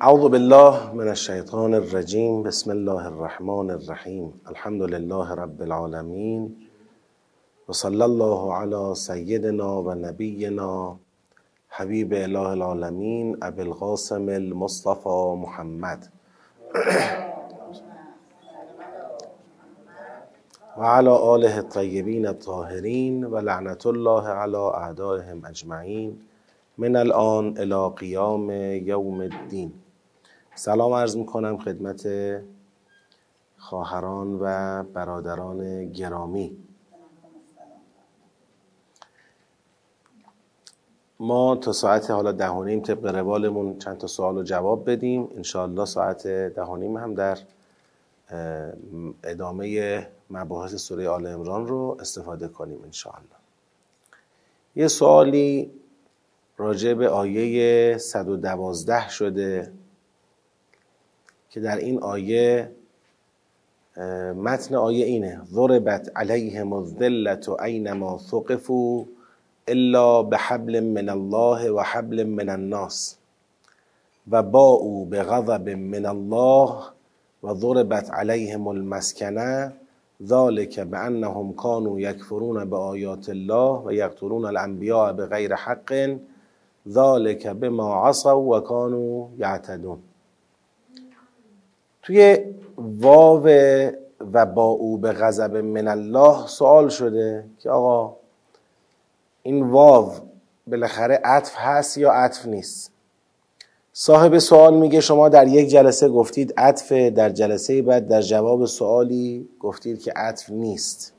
اعوذ بالله من الشیطان الرجیم بسم الله الرحمن الرحیم الحمد لله رب العالمین و صلی الله علی سیدنا و نبینا حبیب اله العالمین ابی القاسم المصطفى محمد. و علی آله الطیبین الطاهرین و لعنت الله علی اعدائهم اجمعین من الان الى قیام یوم الدین سلام عرض می‌کنم خدمت خواهران و برادران گرامی. ما تا ساعت حالا دهانیم طبق روالمون چند تا سوال رو جواب بدیم. انشاءالله ساعت دهانیم هم در ادامه مباحث سوره آل امران رو استفاده کنیم انشاءالله. یه سوالی راجع به آیه 112 شده. که در این آیه متن آیه اینه ضربت علیهم الذلت اینما ثقفوا الا بحبل من الله و حبل من الناس و باعوا بغضب من الله و ضربت علیهم المسکنه ذلك بانهم كانوا یکفرون بآیات الله و یقتلون الانبیاء بغیر حق ذلك بما عصوا و كانوا یعتدون. توی واو و با او به غضب من الله سوال شده که آقا این واو بالاخره عطف هست یا عطف نیست؟ صاحب سوال میگه شما در یک جلسه گفتید عطف در جلسه بعد در جواب سوالی گفتید که عطف نیست.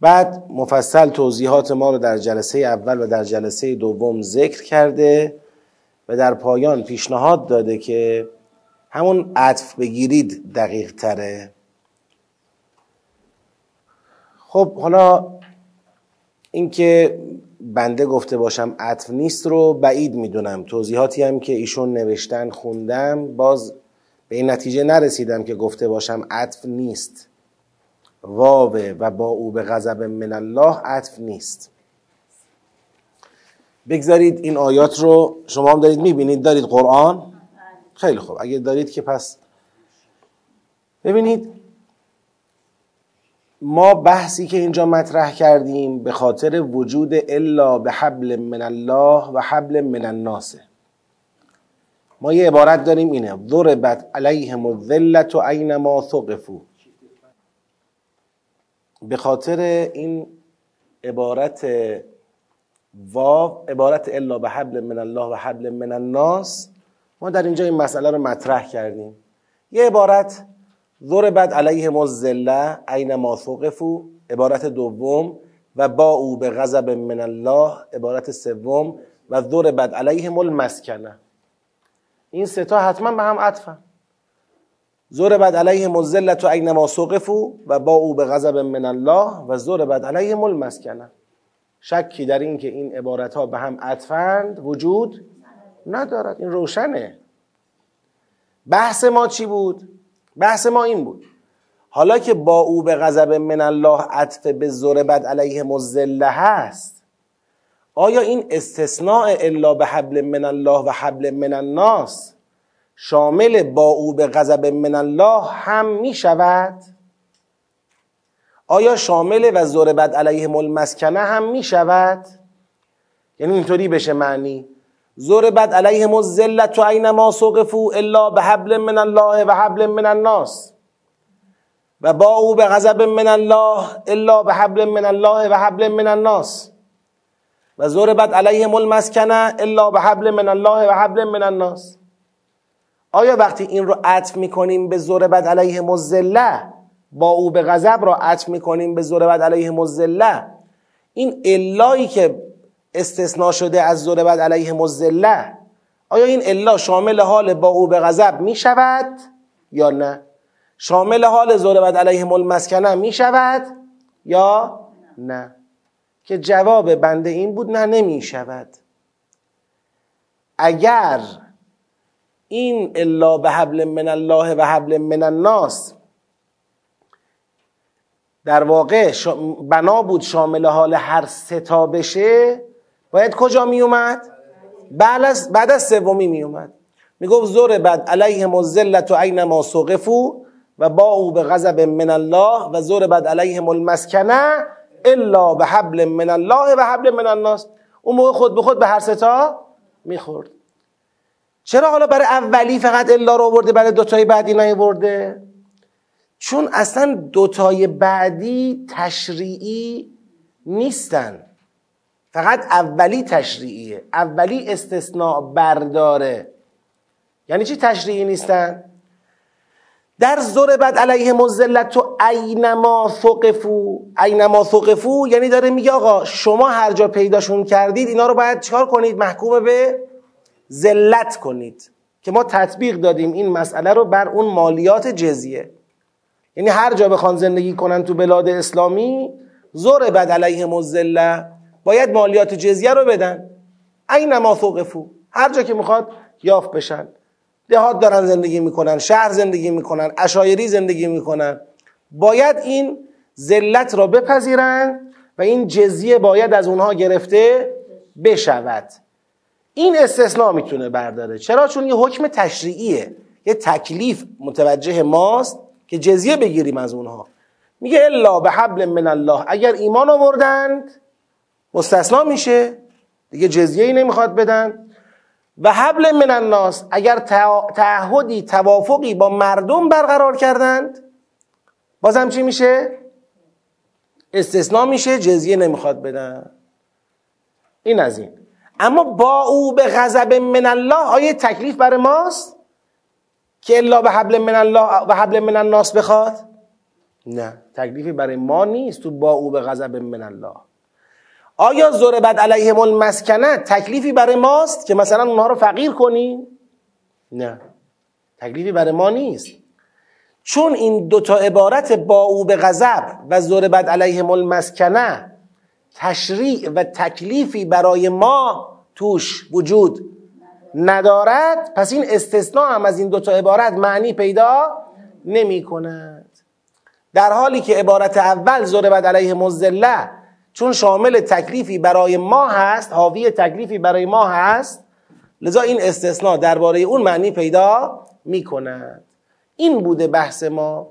بعد مفصل توضیحات ما رو در جلسه اول و در جلسه دوم ذکر کرده و در پایان پیشنهاد داده که همون عطف بگیرید دقیق تره. خب حالا اینکه بنده گفته باشم عطف نیست رو بعید می‌دونم. توضیحاتی هم که ایشون نوشتن خوندم باز به این نتیجه نرسیدم که گفته باشم عطف نیست. واوه و با او به غضب من الله عطف نیست. بگذارید این آیات رو شما هم دارید می‌بینید. دارید قرآن؟ خیلی خوب. اگه دارید که پس ببینید ما بحثی که اینجا مطرح کردیم به خاطر وجود الا به حبل من الله و حبل من الناس. ما یه عبارت داریم اینه ضربت علیهم الذلت اینما ثقفوا. به خاطر این عبارت واو عبارت الا به حبل من الله و حبل من الناس ما در اینجا این مسئله رو مطرح کردیم. یه عبارت ضربت علیهم الذله اینما ثقفوا عبارت دوم و با او به غضب من الله. عبارت سوم و ضربت علیهم المسکنه. این سه تا حتما به هم عطفن. ضربت علیهم الذله اینما ثقفوا و با او به غضب من الله. و ضربت علیهم المسکنه. شکی در این که این عبارت ها به هم عطفند. وجود ندارد. این روشنه. بحث ما چی بود؟ بحث ما این بود. حالا که با او به غضب من الله عطف به ضربت علیه مزله هست آیا این استثناء الا به حبل من الله و حبل من الناس شامل با او به غضب من الله هم می شود؟ آیا شامل و ضربت علیهم المسکنه هم می شود؟ یعنی اینطوری بشه معنی. ضربت علیهم الذلت اینما سقفوا الا بحبل من الله و حبل من الناس. و با او به غضب من الله الا بحبل من الله و حبل من الناس. و ضربت علیهم المسکنه الا بحبل من الله و حبل من الناس. آیا وقتی این رو عطف می‌کنیم به ضربت علیهم الذله با او به غضب را عطف می‌کنیم به ضربت علیهم الذله این الایی که استثناء شده از ضربت علیه مزله آیا این الا شامل حال با او به غضب می شود یا نه؟ شامل حال ضربت علیه المسکنه می شود یا نه؟ که جواب بنده این بود نه نمی شود. اگر این الا به حبل من الله و حبل من الناس در واقع بنا بود شامل حال هر ستا بشه باید کجا می اومد؟ بعد از, بعد از سومی می اومد می‌گفت زور بد علیهم الذلت و اینما سقفو و با او به غضب من الله و زور بد علیهم المسکنه الا به حبل من الله و حبل من الناس. اون موقع خود به خود به هر ستا می‌خورد. چرا حالا برای اولی فقط الا رو آورده برای دوتای بعدی نیورده چون اصلا دوتای بعدی تشریعی نیستن. فقط اولی تشریعیه. اولی استثناء برداره. یعنی چی تشریعی نیستن؟ در بعد علیه مزلت تو اینما ثقفو اینما ثقفو یعنی داره میگه آقا شما هر جا پیداشون کردید اینا رو باید چکار کنید؟ محکوم به ذلت کنید. که ما تطبیق دادیم این مسئله رو بر اون مالیات جزیه. یعنی هر جا بخوان زندگی کنن تو بلاد اسلامی بعد علیه مزله باید مالیات جزیه رو بدن. اینما ثقفو هر جا که می‌خواد یافت بشن. دهات دارن زندگی می‌کنن شهر زندگی می‌کنن اشایری زندگی می‌کنن. باید این ذلت را بپذیرن و این جزیه باید از اونها گرفته بشود. این استثناء می‌تونه برداره. چرا؟ چون یه حکم تشریعیه. یه تکلیف متوجه ماست که جزیه بگیریم از اونها. میگه الا به حبل من الله. اگر ایمان آوردند مستثنا میشه. دیگه جزیه ای نمی‌خواد بدن. و حبل من الناس اگر تعهدی توافقی با مردم برقرار کردند بازم چی میشه؟ استثناء میشه جزیه نمی‌خواد بدن. این از این. اما با او به غضب من الله آیا تکلیف برای ماست؟ که الا به حبل من الله و حبل من الناس بخواد؟ نه. تکلیفی برای ما نیست تو با او به غضب من الله. آیا ضربت علیهم المسکنه تکلیفی برای ماست که مثلا اونها رو فقیر کنیم نه. تکلیفی برای ما نیست. چون این دوتا عبارت با او به غضب و ضربت علیهم المسکنه تشریع و تکلیفی برای ما توش وجود ندارد پس این استثناء هم از این دوتا عبارت معنی پیدا نمی کند در حالی که عبارت اول ضربت علیه مزله چون شامل تکلیفی برای ما هست حاوی تکلیفی برای ما هست لذا این استثناء درباره اون معنی پیدا می کند این بوده بحث ما.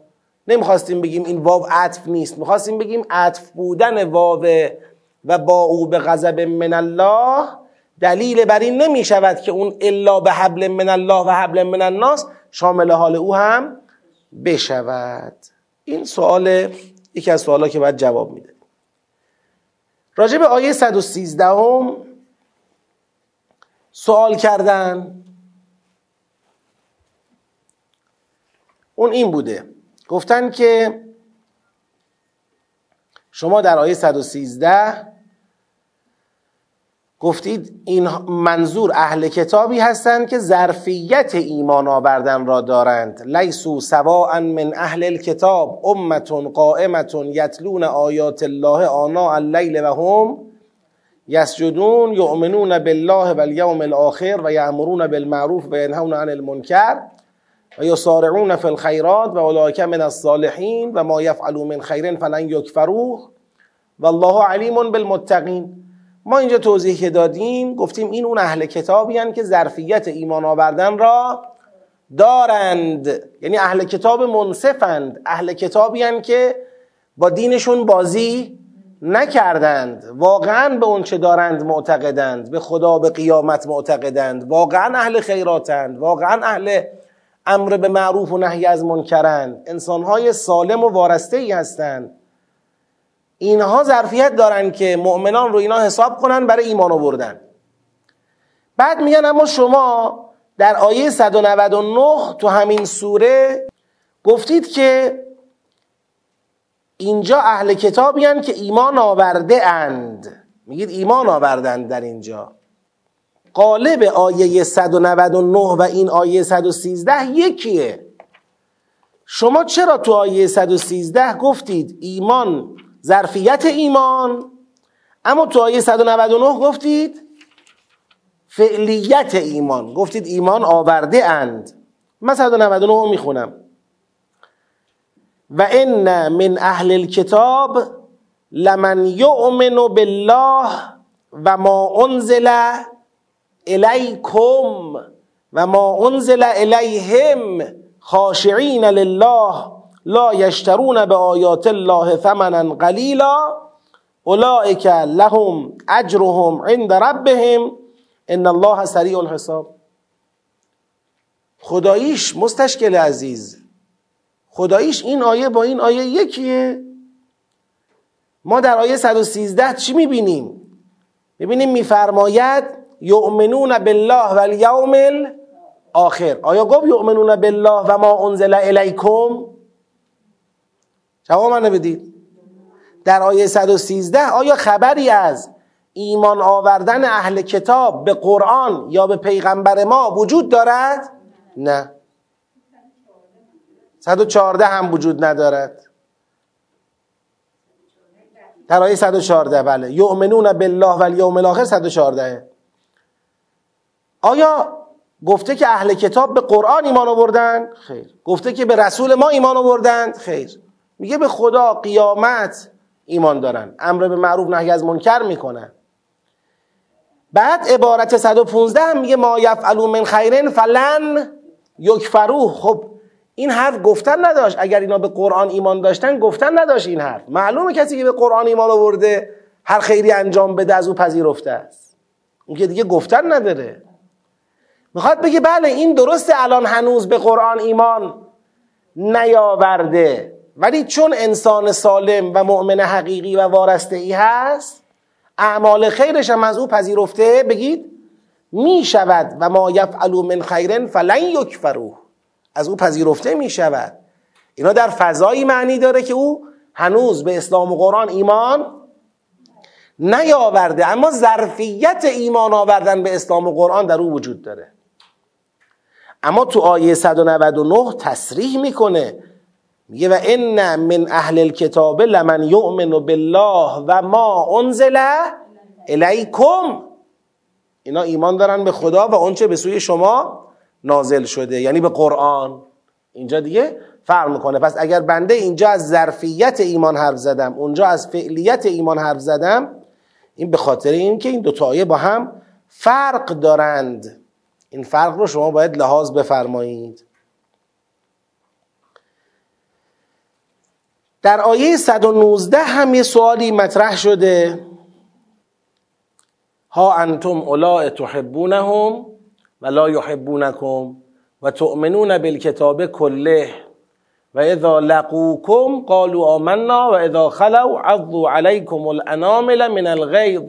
نمی‌خواستیم بگیم این واو عطف نیست. می‌خواستیم بگیم عطف بودن واو و با او به غضب من الله دلیل بر این نمی شود که اون الا به حبل من الله و حبل من الناس شامل حال او هم بشود. این سوال یکی از سوالا که باید جواب میده. راجع به آیه 113 هم سوال کردن. اون این بوده. گفتن که شما در آیه 113 گفتید این منظور اهل کتابی هستند که ظرفیت ایمان آوردن را دارند. لیسو سواء من اهل الكتاب امتون قائمتون یتلون آیات الله آناء اللیل و هم یسجدون یؤمنون بالله و الیوم الاخر و بالمعروف و ینهون عن المنکر و یسارعون فی الخیرات و اولئک من الصالحین و ما یفعلوا من خیر فلن یکفروه. والله علیم بالمتقین. ما اینجا توضیح که دادیم گفتیم این اون اهل کتابی که ظرفیت ایمان آوردن را دارند. یعنی اهل کتاب منصفند. اهل کتابی که با دینشون بازی نکردند. واقعا به اون چه دارند معتقدند؟ به خدا به قیامت معتقدند. واقعا اهل خیراتند. واقعا اهل امر به معروف و نهی از منکرند. انسانهای سالم و وارسته ای هستند. اینها ظرفیت دارن که مؤمنان رو اینا حساب کنن برای ایمان آوردن. بعد میگن اما شما در آیه 199 تو همین سوره گفتید که اینجا اهل کتابی هن که ایمان آورده اند. میگید ایمان آوردند در اینجا. قالب آیه 199 و این آیه 113 یکیه. شما چرا تو آیه 113 گفتید ایمان ظرفیت ایمان. اما تو آیه 199 گفتید فعلیت ایمان. گفتید ایمان آورده اند. من 199 می‌خونم. و ان من اهل الكتاب لمن یؤمن بالله و ما انزل الیکم و ما انزل الیهم خاشعین لله. لا یشترون به آیات الله ثمنا قلیلا اولئک لهم اجرهم عند ربهم ان الله سریع الحساب. خداییش مستشکل عزیز. خداییش این آیه با این آیه یکیه. ما در آیه 113 چی می‌بینیم؟ می‌بینیم میفرماید یؤمنون بالله و الیوم آخر آیا گفت یؤمنون بالله و ما انزل الیکم؟ جواب من بدید در آیه 113 آیا خبری از ایمان آوردن اهل کتاب به قرآن یا به پیغمبر ما وجود دارد؟ نه. 114 هم وجود ندارد. در آیه 114 بله. یؤمنون بالله و الیوم الاخر 114 آیا گفته که اهل کتاب به قرآن ایمان آوردن؟ خیر. گفته که به رسول ما ایمان آوردند؟ خیر. میگه به خدا قیامت ایمان دارن. امر به معروف نهی از منکر می‌کنن. بعد عبارت 115 هم میگه ما یفعلوا من خیرن فلن یکفروه خب این حرف گفتن نداشت. اگر اینا به قرآن ایمان داشتن گفتن نداشت این حرف. معلومه کسی که به قرآن ایمان آورده هر خیری انجام بده از او پذیرفته است. اون که دیگه گفتن نداره. می‌خواد بگه بله این درسته الان هنوز به قرآن ایمان نیاورده. ولی چون انسان سالم و مؤمن حقیقی و وارسته ای هست اعمال خیرش هم از او پذیرفته بگید می شود و ما یفعلو من خیرن فلن یکفروه از او پذیرفته می شود اینا در فضایی معنی داره که او هنوز به اسلام و قرآن ایمان نیاورده اما ظرفیت ایمان آوردن به اسلام و قرآن در او وجود داره. اما تو آیه 199 تصریح می‌کنه میگه و ان من اهل الكتاب لمن یؤمن بالله و ما انزل الیکم. اینا ایمان دارن به خدا و آنچه به سوی شما نازل شده یعنی به قرآن. اینجا دیگه فرق می‌کنه. پس اگر بنده اینجا از ظرفیت ایمان حرف زدم اونجا از فعلیت ایمان حرف زدم این به خاطر این که این دو آیه با هم فرق دارند. این فرق رو شما باید لحاظ بفرمایید. در آیه 119 هم یه سوالی مطرح شده. ها انتم اولاء تحبونهم و لا یحبونکم و تؤمنون بالکتاب کله و اذا لقوکم قالوا آمنا و اذا خلوا عضوا علیکم الانامل من الغیظ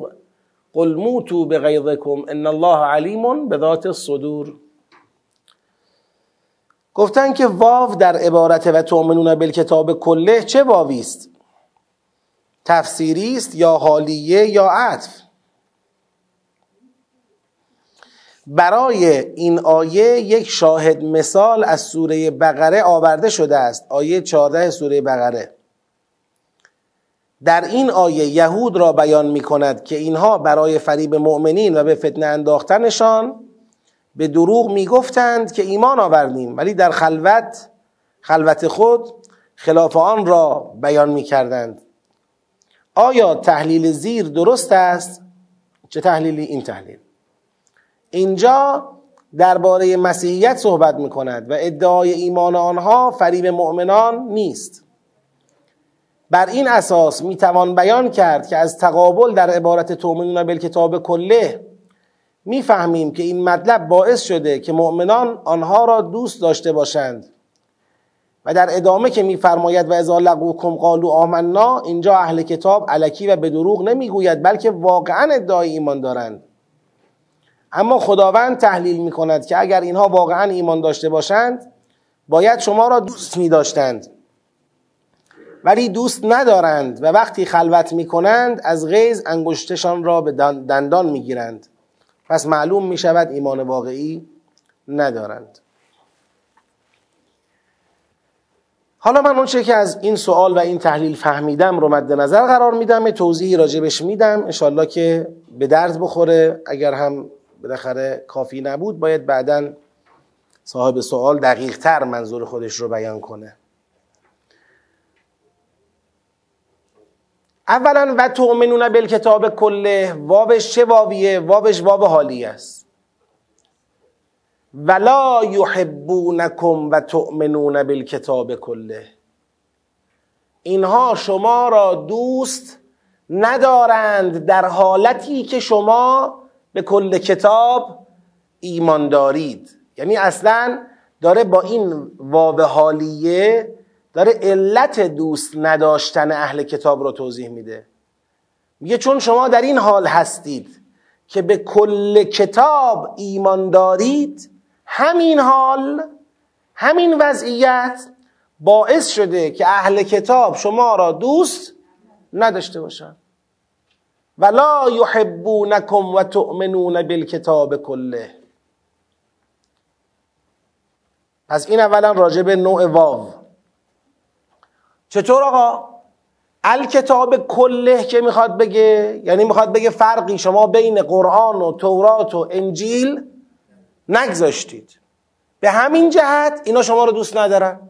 قل موتوا بغیظکم ان الله علیم بذات الصدور. گفتن که واو در عبارت و تؤمنون بالکتاب کله چه واوی است؟ تفسیری است یا حالیه یا عطف؟ برای این آیه یک شاهد مثال از سوره بقره آورده شده است. آیه 14 سوره بقره. در این آیه یهود را بیان می کند که اینها برای فریب مؤمنین و به فتنه انداختنشان به دروغ می گفتند که ایمان آوردیم ولی در خلوت خلوت خود خلاف آن را بیان می کردند آیا تحلیل زیر درست است؟ چه تحلیلی؟ این تحلیل اینجا درباره مسیحیت صحبت می کند و ادعای ایمان آنها فریب مؤمنان نیست بر این اساس می توان بیان کرد که از تقابل در عبارت تومنون بالکتاب کله می‌فهمیم که این مطلب باعث شده که مؤمنان آنها را دوست داشته باشند. و در ادامه که میفرماید و اذا لقوکم قالوا آمنا اینجا اهل کتاب علکی و به دروغ نمی‌گوید بلکه واقعا ادعای ایمان دارند. اما خداوند تحلیل می کند که اگر اینها واقعا ایمان داشته باشند باید شما را دوست می داشتند ولی دوست ندارند و وقتی خلوت می کنند از غیز انگشتشان را به دندان می گیرند پس معلوم می شود ایمان واقعی ندارند. حالا من اونچه که از این سوال و این تحلیل فهمیدم رو مد نظر قرار میدم توضیحی راجبش میدم. انشالله که به درد بخوره. اگر هم بالاخره کافی نبود باید بعدا صاحب سوال دقیق تر منظور خودش رو بیان کنه. اولا و تؤمنون بالکتاب کله واوش چه واویه واوش واو حالی است. ولا یحبونکم و تؤمنون بالکتاب کله. اینها شما را دوست ندارند در حالتی که شما به کل کتاب ایمان دارید یعنی اصلا داره با این واو حالیه داره علت دوست نداشتن اهل کتاب رو توضیح میده. میگه چون شما در این حال هستید که به کل کتاب ایمان دارید همین حال همین وضعیت باعث شده که اهل کتاب شما را دوست نداشته باشند ولا یحبونکم و تؤمنون بالکتاب کله پس این اولا راجع به نوع واو. چطور آقا؟ الکتاب کله که می‌خواد بگه یعنی می‌خواد بگه فرقی شما بین قرآن و تورات و انجیل نگذاشتید. به همین جهت اینا شما رو دوست ندارن.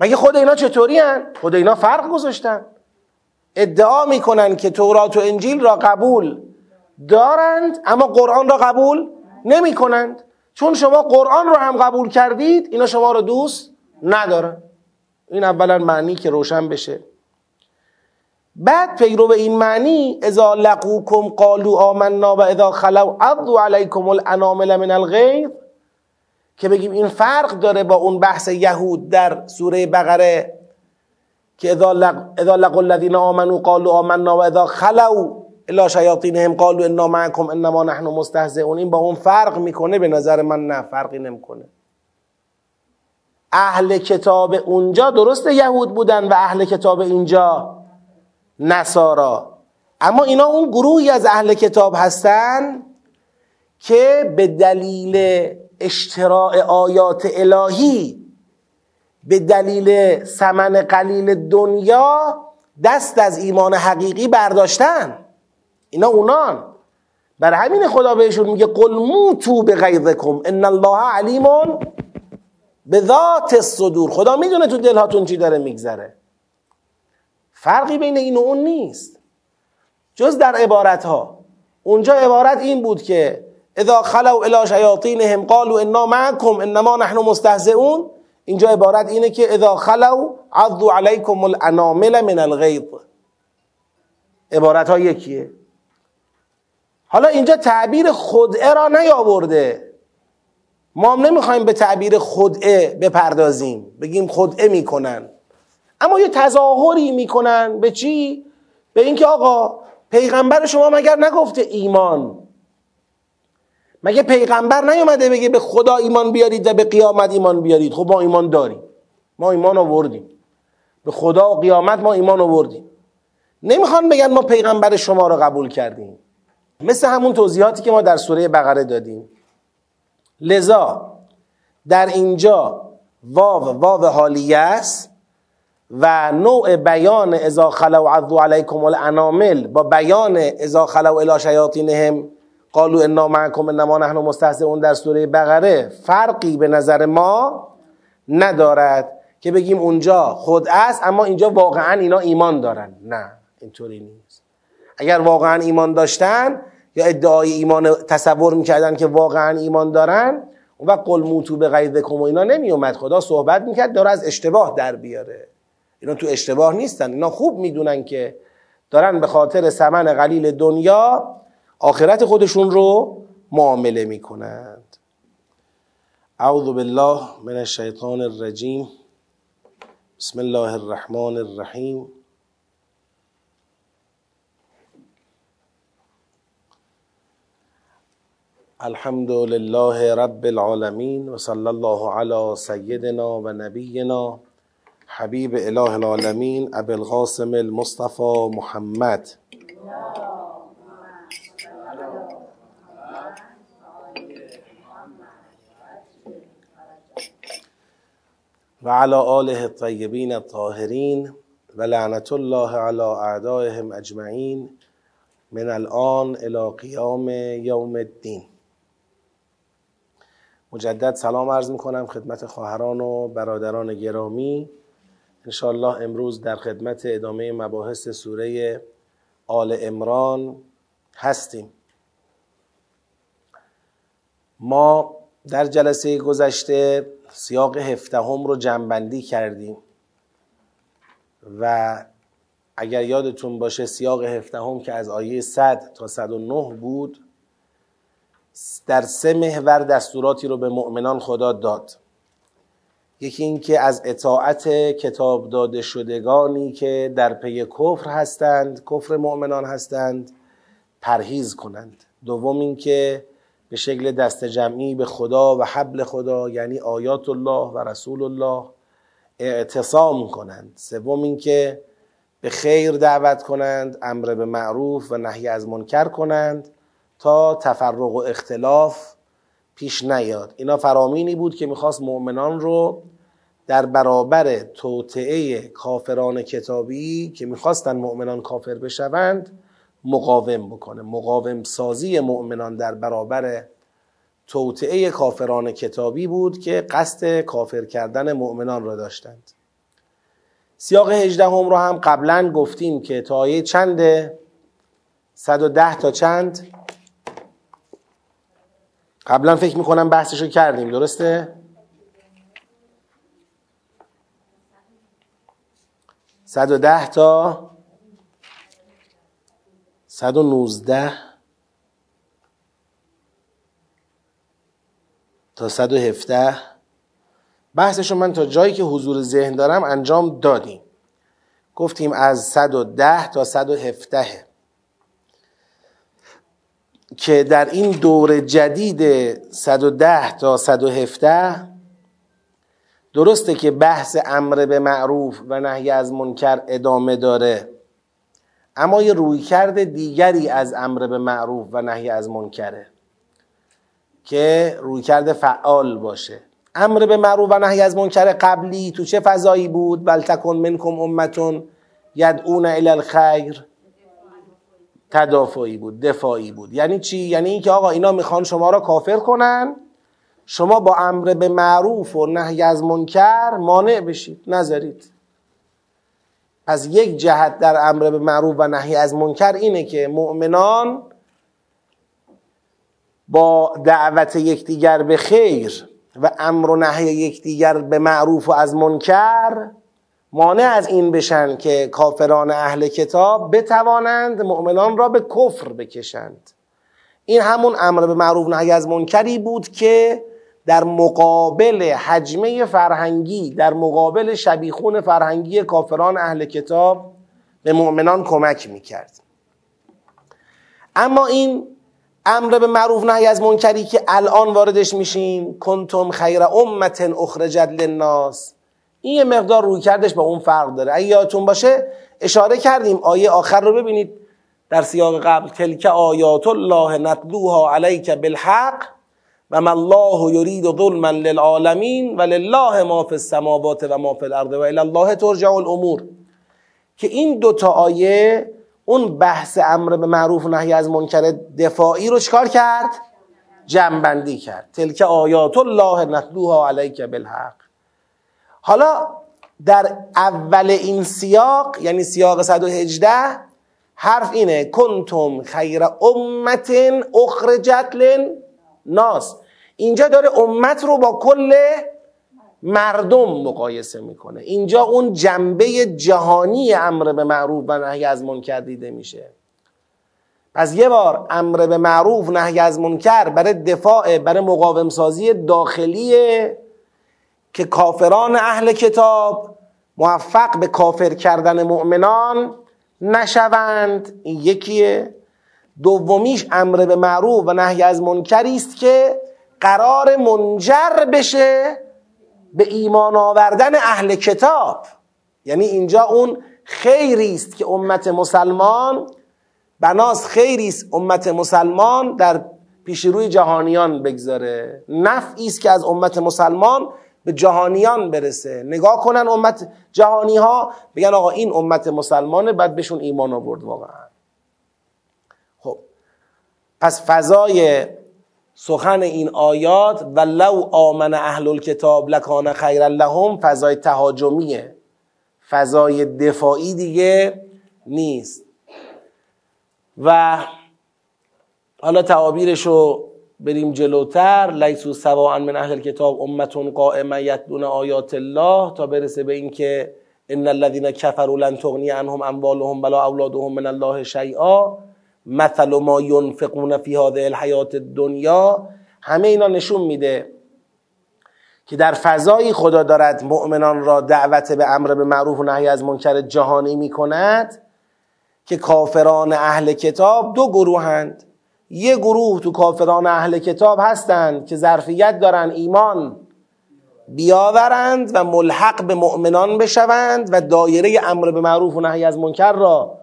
مگه خود اینا چطوری هن؟ خود اینا فرق گذاشتن. ادعا می‌کنن که تورات و انجیل را قبول دارند اما قرآن را قبول نمی کنند چون شما قرآن رو هم قبول کردید اینا شما رو دوست ندارن. این اولا معنی که روشن بشه. بعد پیرو به این معنی اذا لقوکم قالوا آمنا و اذا خلو عضوا علیکم الانامل من الغیظ که بگیم این فرق داره با اون بحث یهود در سوره بقره که اذا لقوا الذین آمنوا قالوا آمنا و اذا خلو الا شیاطینهم قالوا انا معکم انما نحن مستهزئون. این با اون فرق می‌کنه به نظر من نه فرقی نمی‌کنه. اهل کتاب اونجا درست یهود بودن و اهل کتاب اینجا نصارا. اما اینا اون گروهی از اهل کتاب هستن که به دلیل اشتراع آیات الهی به دلیل سمن قلیل دنیا دست از ایمان حقیقی برداشتن. اینا اونان. بر همین خدا بهشون میگه قل موتو به غیظکم ان الله علیم به ذات الصدور خدا می‌دونه تو دلهاتون چی داره میگذره. فرقی بین این و اون نیست. جز در عبارت ها اونجا عبارت این بود که اذا خلو الى شیاطینهم قالوا انا معکم انما نحن مستهزئون. اینجا عبارت اینه که اذا خلو عضوا علیکم الانامل من الغیظ. عبارت ها یکیه. حالا اینجا تعبیر خدعه را نیاورده. ما هم نمی‌خوایم به تعبیر خدعه بپردازیم. بگیم خدعه می‌کنن. اما یه تظاهری می‌کنن به چی؟ به اینکه آقا پیغمبر شما مگر نگفته ایمان؟ مگه پیغمبر نیومده بگه به خدا ایمان بیارید و به قیامت ایمان بیارید؟ خب ما ایمان داریم. ما ایمان آوردیم. به خدا و قیامت ما ایمان آوردیم. نمی‌خوان بگن ما پیغمبر شما رو قبول کردیم. مثل همون توضیحاتی که ما در سوره بقره دادیم. لذا در اینجا واو واو حالیه است و نوع بیان اذا خلو عضو علیکم الانامل با بیان اذا خلو الی شیاطینهم قالوا انا معکم انما نحن مستهزئون در سوره بقره فرقی به نظر ما ندارد که بگیم اونجا خود است اما اینجا واقعا اینا ایمان دارن. نه اینطوری نیست. اگر واقعا ایمان داشتن یا ادعای ایمان تصور می‌کردن که واقعا ایمان دارن وقت قل موتو به غیظکم و اینا نمیومد خدا صحبت می‌کرد داره از اشتباه در بیاره. اینا تو اشتباه نیستن. اینا خوب می‌دونن که دارن به خاطر سمن قلیل دنیا آخرت خودشون رو معامله می‌کنند. اعوذ بالله من الشیطان الرجیم. بسم الله الرحمن الرحیم. الحمد لله رب العالمين وصلى الله على سيدنا ونبينا حبيب إله العالمين أبي القاسم المصطفى محمد. وعلى آله الطيبين الطاهرين ولعنة الله على أعدائهم أجمعين من الآن إلى قيام يوم الدين. مجدد سلام عرض می‌کنم خدمت خواهران و برادران گرامی. انشاءالله امروز در خدمت ادامه مباحث سوره آل امران هستیم. ما در جلسه گذشته سیاق هفدهم رو جنبندی کردیم و اگر یادتون باشه سیاق هفدهم که از آیه 100 تا 109 بود در سه محور دستوراتی رو به مؤمنان خدا داد. یکی اینکه از اطاعت کتاب داده شدگانی که در پی کفر هستند کفر مؤمنان هستند پرهیز کنند. دوم اینکه به شکل دست جمعی به خدا و حبل خدا یعنی آیات الله و رسول الله اعتصام کنند. سوم اینکه به خیر دعوت کنند امر به معروف و نهی از منکر کنند. تا تفرق و اختلاف پیش نیاد. اینا فرامینی بود که می‌خواست مؤمنان رو در برابر توطعه کافران کتابی که می‌خواستن مؤمنان کافر بشوند مقاوم بکنه. مقاوم سازی مؤمنان در برابر توطعه کافران کتابی بود که قصد کافر کردن مؤمنان را داشتند. سیاق هجده هم رو هم قبلا گفتیم که تا آیه چنده 110 تا چند؟ قبلا فکر می‌کنم بحثش رو کردیم درسته؟ صد و ده تا صد و نوزده تا صد و هفته بحثش رو من تا جایی که حضور ذهن دارم انجام دادیم. گفتیم از صد و ده تا صد و هفته که در این دور جدید 110 تا 117 درسته که بحث امر به معروف و نهی از منکر ادامه داره. اما یه رویکرد دیگری از امر به معروف و نهی از منکره که رویکرد فعال باشه. امر به معروف و نهی از منکر قبلی تو چه فضایی بود؟ بل تکن منکم امتون یدعون الی الخیر. تدافعی بود دفاعی بود. یعنی چی؟ یعنی اینکه آقا اینا می‌خوان شما را کافر کنن شما با امر به معروف و نهی از منکر مانع بشید. نذارید. پس یک جهت در امر به معروف و نهی از منکر اینه که مؤمنان با دعوت یکدیگر به خیر و امر و نهی یکدیگر به معروف و از منکر مانع از این بشن که کافران اهل کتاب بتوانند مؤمنان را به کفر بکشند. این همون امر به معروف نهی از منکری بود که در مقابل حجمه فرهنگی در مقابل شبیخون فرهنگی کافران اهل کتاب به مؤمنان کمک می‌کرد. اما این امر به معروف نهی از منکری که الان واردش میشیم کنتم خیر امت اخرجت للناس. این یه مقدار روی کردش با اون فرق داره. اگه یادتون باشه اشاره کردیم آیه آخر رو ببینید. در سیاق قبل تلک آیات الله نتلوها علیک بالحق و ما الله یرید ظلما للعالمین و لله ما فی السماوات و ما فی الارض و الی الله ترجع الامور. که این دوتا آیه اون بحث امر به معروف و نهی از منکر دفاعی رو چکار کرد؟ جنبندی کرد. تلک آیات الله نتلوها علیک بالحق. حالا در اول این سیاق یعنی سیاق 118 حرف اینه کنتم خیر امت اخرجت ناس. اینجا داره امت رو با کل مردم مقایسه می‌کنه. اینجا اون جنبه جهانی امر به معروف و نهی از منکر دیده میشه. پس یه بار امر به معروف نهی از منکر برای دفاع برای مقاوم سازی داخلی که کافران اهل کتاب موفق به کافر کردن مؤمنان نشوند. این یکیه. دومیش امر به معروف و نهی از منکری است که قرار منجر بشه به ایمان آوردن اهل کتاب. یعنی اینجا اون خیری است که امت مسلمان بناس خیری است امت مسلمان در پیش روی جهانیان بگذاره. نفعی است که از امت مسلمان به جهانیان برسه. نگاه کنن امت جهانی ها بگن آقا این امت مسلمانه بعد بهشون ایمان آورد واقعا. خب پس فضای سخن این آیات و لو آمن اهل الکتاب لکان خیر لهم فضای تهاجمیه. فضای دفاعی دیگه نیست. و حالا تعابیرش رو بریم جلوتر. لیسو سواء من اهل کتاب امتون قائمه یتلون آیات الله تا برسه به اینکه ان الذين كفروا لن تغني عنهم اموالهم ولا اولادهم من الله شیئا. مثل ما ينفقون فی هذه الحیات الدنیا. همه اینا نشون میده که در فضایی خدا دارد مؤمنان را دعوت به امر به معروف و نهی از منکر جهانی می کند که کافران اهل کتاب دو گروهند. یه گروه تو کافران اهل کتاب هستند که ظرفیت دارن ایمان بیاورند و ملحق به مؤمنان بشوند و دایره امر به معروف و نهی از منکر را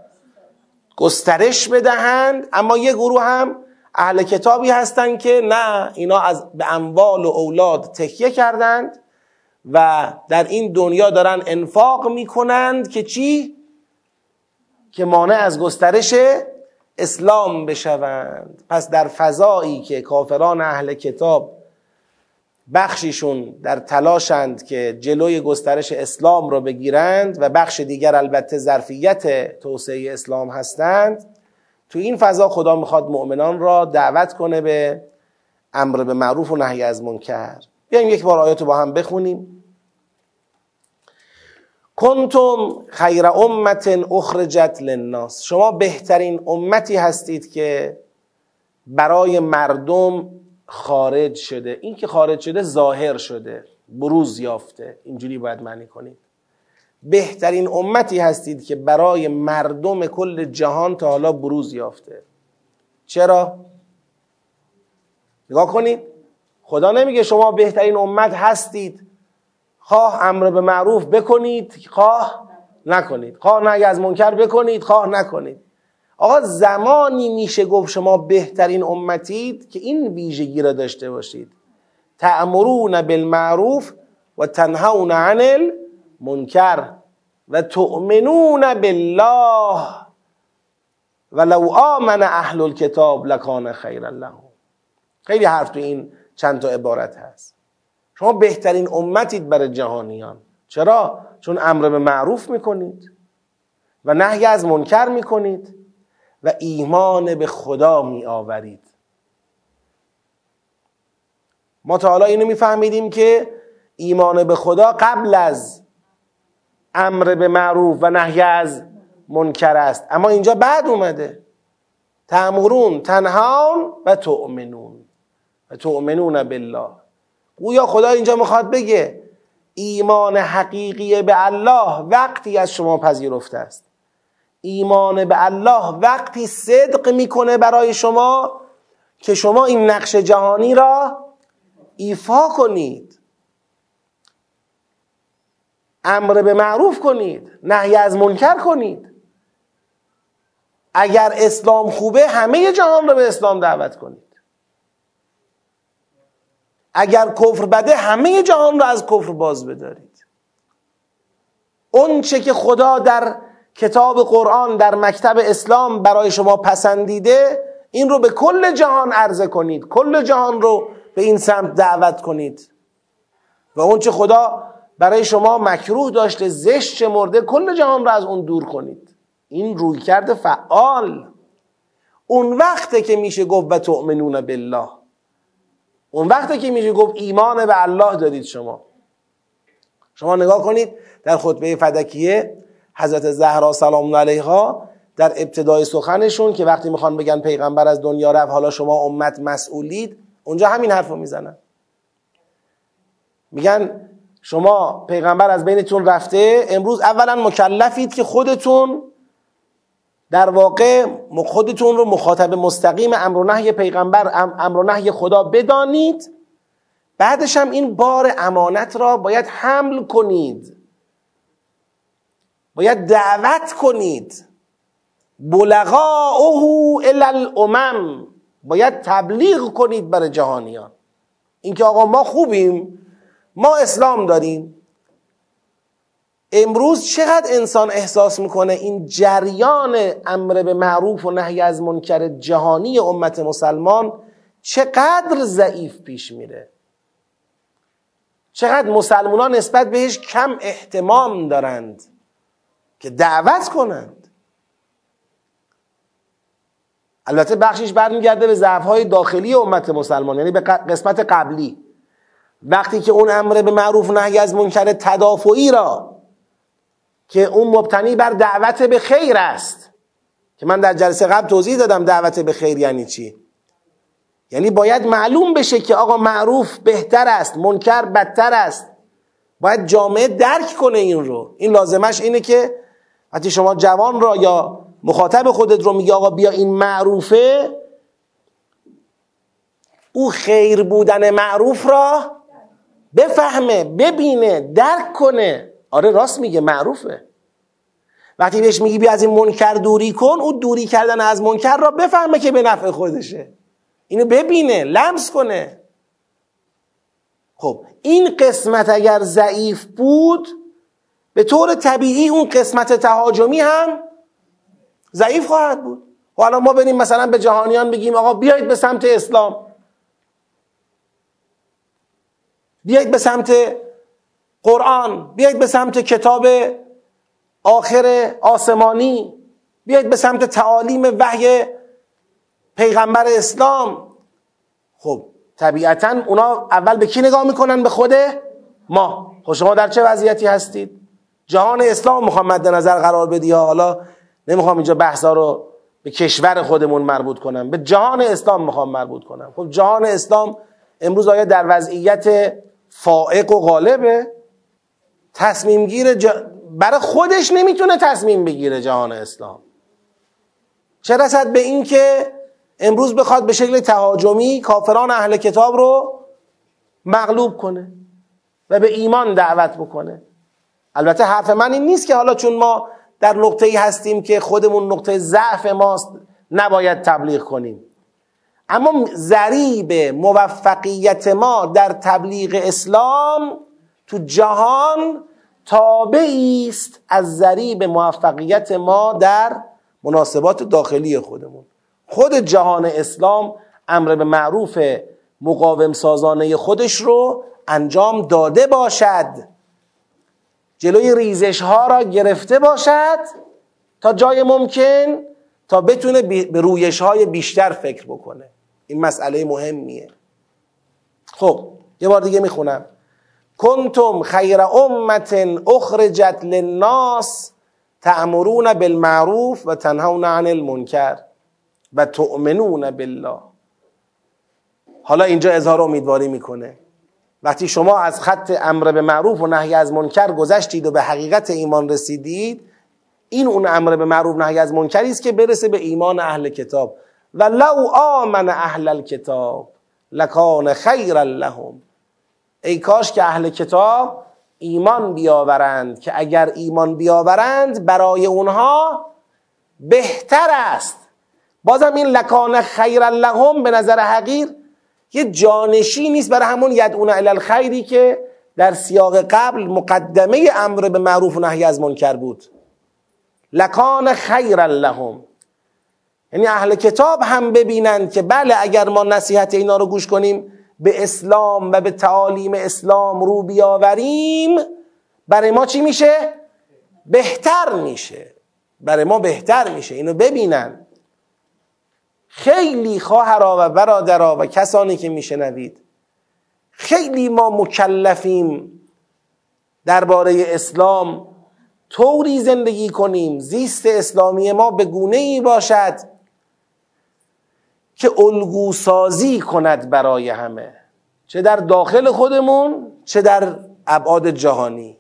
گسترش بدهند اما یه گروه هم اهل کتابی هستند که نه اینا از به اموال و اولاد تکیه کردند و در این دنیا دارن انفاق می‌کنند که چی؟ که مانع از گسترش اسلام بشوند. پس در فضایی که کافران اهل کتاب بخشیشون در تلاشند که جلوی گسترش اسلام را بگیرند و بخش دیگر البته ظرفیت توسعه اسلام هستند تو این فضا خدا می‌خواد مؤمنان را دعوت کنه به امر به معروف و نهی از منکر. بیایم یک بار آیات با هم بخونیم. کنتم خیر امت اخرجت للناس. شما بهترین امتی هستید که برای مردم خارج شده. این که خارج شده ظاهر شده بروز یافته. اینجوری باید معنی کنید. بهترین امتی هستید که برای مردم کل جهان تا حالا بروز یافته. چرا؟ نگاه کنید. خدا نمیگه شما بهترین امت هستید. خواه امر به معروف بکنید خواه نکنید. خواه نهی از منکر بکنید خواه نکنید. آقا زمانی میشه گفت شما بهترین امتید که این ویژگی را داشته باشید. تأمرون بالمعروف و تنهون عن المنکر و تؤمنون بالله ولو آمن اهل الكتاب لکان خیرا لهم. خیلی حرف تو این چند تا عبارت هست. شما بهترین امتید برای جهانیان. چرا؟ چون امر به معروف می‌کنید و نهی از منکر می‌کنید و ایمان به خدا می آورید ما تا حالا اینو میفهمیدیم که ایمان به خدا قبل از امر به معروف و نهی از منکر است. اما اینجا بعد اومده. تأمرون تنهان و تؤمنون. و تؤمنون بالله. گویا خدا اینجا می‌خواد بگه ایمان حقیقی به الله وقتی از شما پذیرفته است. ایمان به الله وقتی صدق می‌کنه برای شما که شما این نقش جهانی را ایفا کنید. امر به معروف کنید نهی از منکر کنید. اگر اسلام خوبه همه جهان را به اسلام دعوت کنید. اگر کفر بده همه جهان را از کفر باز بدارید. اون چه که خدا در کتاب قرآن در مکتب اسلام برای شما پسندیده این رو به کل جهان عرضه کنید. کل جهان رو به این سمت دعوت کنید. و اون چه خدا برای شما مکروه داشته زشت مرده کل جهان رو از اون دور کنید. این روی کرده فعال. اون وقته که میشه گفت و تؤمنون بالله. اون وقته که میشه گفت ایمان به الله دارید شما. شما نگاه کنید در خطبه فدکیه حضرت زهرا سلام علیها در ابتدای سخنشون که وقتی می‌خوان بگن پیغمبر از دنیا رفت حالا شما امت مسئولید اونجا همین حرف رو می‌زنن. میگن شما پیغمبر از بینتون رفته امروز اولا مکلفید که خودتون در واقع خودتون رو مخاطب مستقیم امر و نهی پیغمبر امر و نهی خدا بدانید. بعدش هم این بار امانت را باید حمل کنید. باید دعوت کنید. بلغاؤه الی الامم. باید تبلیغ کنید برای جهانیان. اینکه آقا ما خوبیم ما اسلام داریم. امروز چقدر انسان احساس می‌کنه این جریان امر به معروف و نهی از منکر جهانی امت مسلمان چقدر ضعیف پیش میره؟ چقدر مسلمان نسبت بهش کم احتمام دارند که دعوت کنند؟ البته بخشش برمیگرده به ضعف‌های داخلی امت مسلمان یعنی به قسمت قبلی. وقتی که اون امر به معروف نهی از منکر تدافعی را که اون مبتنی بر دعوت به خیر است. که من در جلسه قبل توضیح دادم دعوت به خیر یعنی چی. یعنی باید معلوم بشه که آقا معروف بهتر است منکر بدتر است. باید جامعه درک کنه این رو. این لازمش اینه که وقتی شما جوان را یا مخاطب خودت رو میگه آقا بیا این معروفه او خیر بودن معروف را بفهمه ببینه درک کنه. آره راست میگه معروفه. وقتی بهش میگی بیا از این منکر دوری کن او دوری کردن از منکر را بفهمه که به نفع خودشه. اینو ببینه لمس کنه. خب این قسمت اگر ضعیف بود به طور طبیعی اون قسمت تهاجمی هم ضعیف خواهد بود. و الان ما بریم مثلا به جهانیان بگیم آقا بیایید به سمت اسلام. بیایید به سمت قرآن بیایید به سمت کتاب آخر آسمانی بیایید به سمت تعالیم وحی پیغمبر اسلام. خب طبیعتا اونا اول به کی نگاه می‌کنن؟ به خود ما. خب شما در چه وضعیتی هستید؟ جهان اسلام می‌خوام مد نظر قرار بدی حالا نمی‌خوام اینجا بحثا رو به کشور خودمون مربوط کنم به جهان اسلام می‌خوام مربوط کنم. خب جهان اسلام امروز آیا در وضعیت فائق و غالبه؟ تصمیم گیر برای خودش نمی‌تونه تصمیم بگیره جهان اسلام. چه رسد به این که امروز بخواد به شکل تهاجمی کافران اهل کتاب رو مغلوب کنه و به ایمان دعوت بکنه. البته حرف من این نیست که حالا چون ما در نقطه ای هستیم که خودمون نقطه ضعف ماست نباید تبلیغ کنیم. اما ذریب موفقیت ما در تبلیغ اسلام تو جهان تابعی است از ذریب موفقیت ما در مناسبات داخلی خودمون. خود جهان اسلام امر به معروف مقاوم سازانه خودش رو انجام داده باشد. جلوی ریزش ها را گرفته باشد تا جای ممکن تا بتونه به رویش های بیشتر فکر بکنه. این مسئله مهمیه. خب یه بار دیگه می‌خونم. کنتم خیر امت اخرجت للناس تأمرون بالمعروف و تنهون عن المنکر و تؤمنون بالله. حالا اینجا اظهار امیدواری می‌کنه. وقتی شما از خط امر به معروف و نهی از منکر گذشتید و به حقیقت ایمان رسیدید این اون امر به معروف نهی از منکری است که برسه به ایمان اهل کتاب. و لو آمن اهل الکتاب لکان خیرا لهم. ای کاش که اهل کتاب ایمان بیاورند که اگر ایمان بیاورند برای اونها بهتر است. بازم این لکان خیر لهم به نظر حقیر یه جانشی نیست برای همون یدعون الی الخیری که در سیاق قبل مقدمه امر به معروف و نهی از منکر بود. لکان خیر لهم. یعنی اهل کتاب هم ببینند که بله اگر ما نصیحت اینا رو گوش کنیم به اسلام و به تعالیم اسلام رو بیاوریم برای ما چی میشه؟ بهتر میشه. برای ما بهتر میشه. اینو ببینن. خیلی خواهرا و برادرا و کسانی که میشنوید خیلی ما مکلفیم درباره اسلام طوری زندگی کنیم زیست اسلامی ما به گونه ای باشد که الگو سازی کند برای همه چه در داخل خودمون چه در ابعاد جهانی.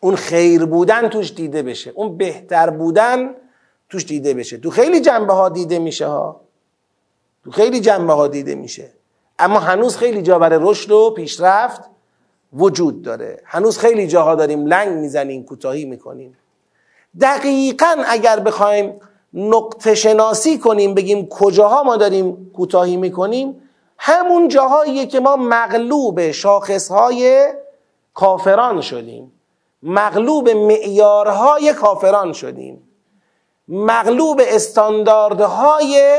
اون خیر بودن توش دیده بشه اون بهتر بودن توش دیده بشه. تو خیلی جنبه ها دیده میشه ها تو خیلی جنبه ها دیده میشه. اما هنوز خیلی جا برای رشد و پیشرفت وجود داره. هنوز خیلی جاها داریم لنگ می‌زنیم کوتاهی می‌کنیم. دقیقا اگر بخوایم نقطه شناسی کنیم بگیم کجاها ما داریم کوتاهی می‌کنیم. همون جاهاییه که ما مغلوب شاخصهای کافران شدیم. مغلوب معیارهای کافران شدیم. مغلوب استانداردهای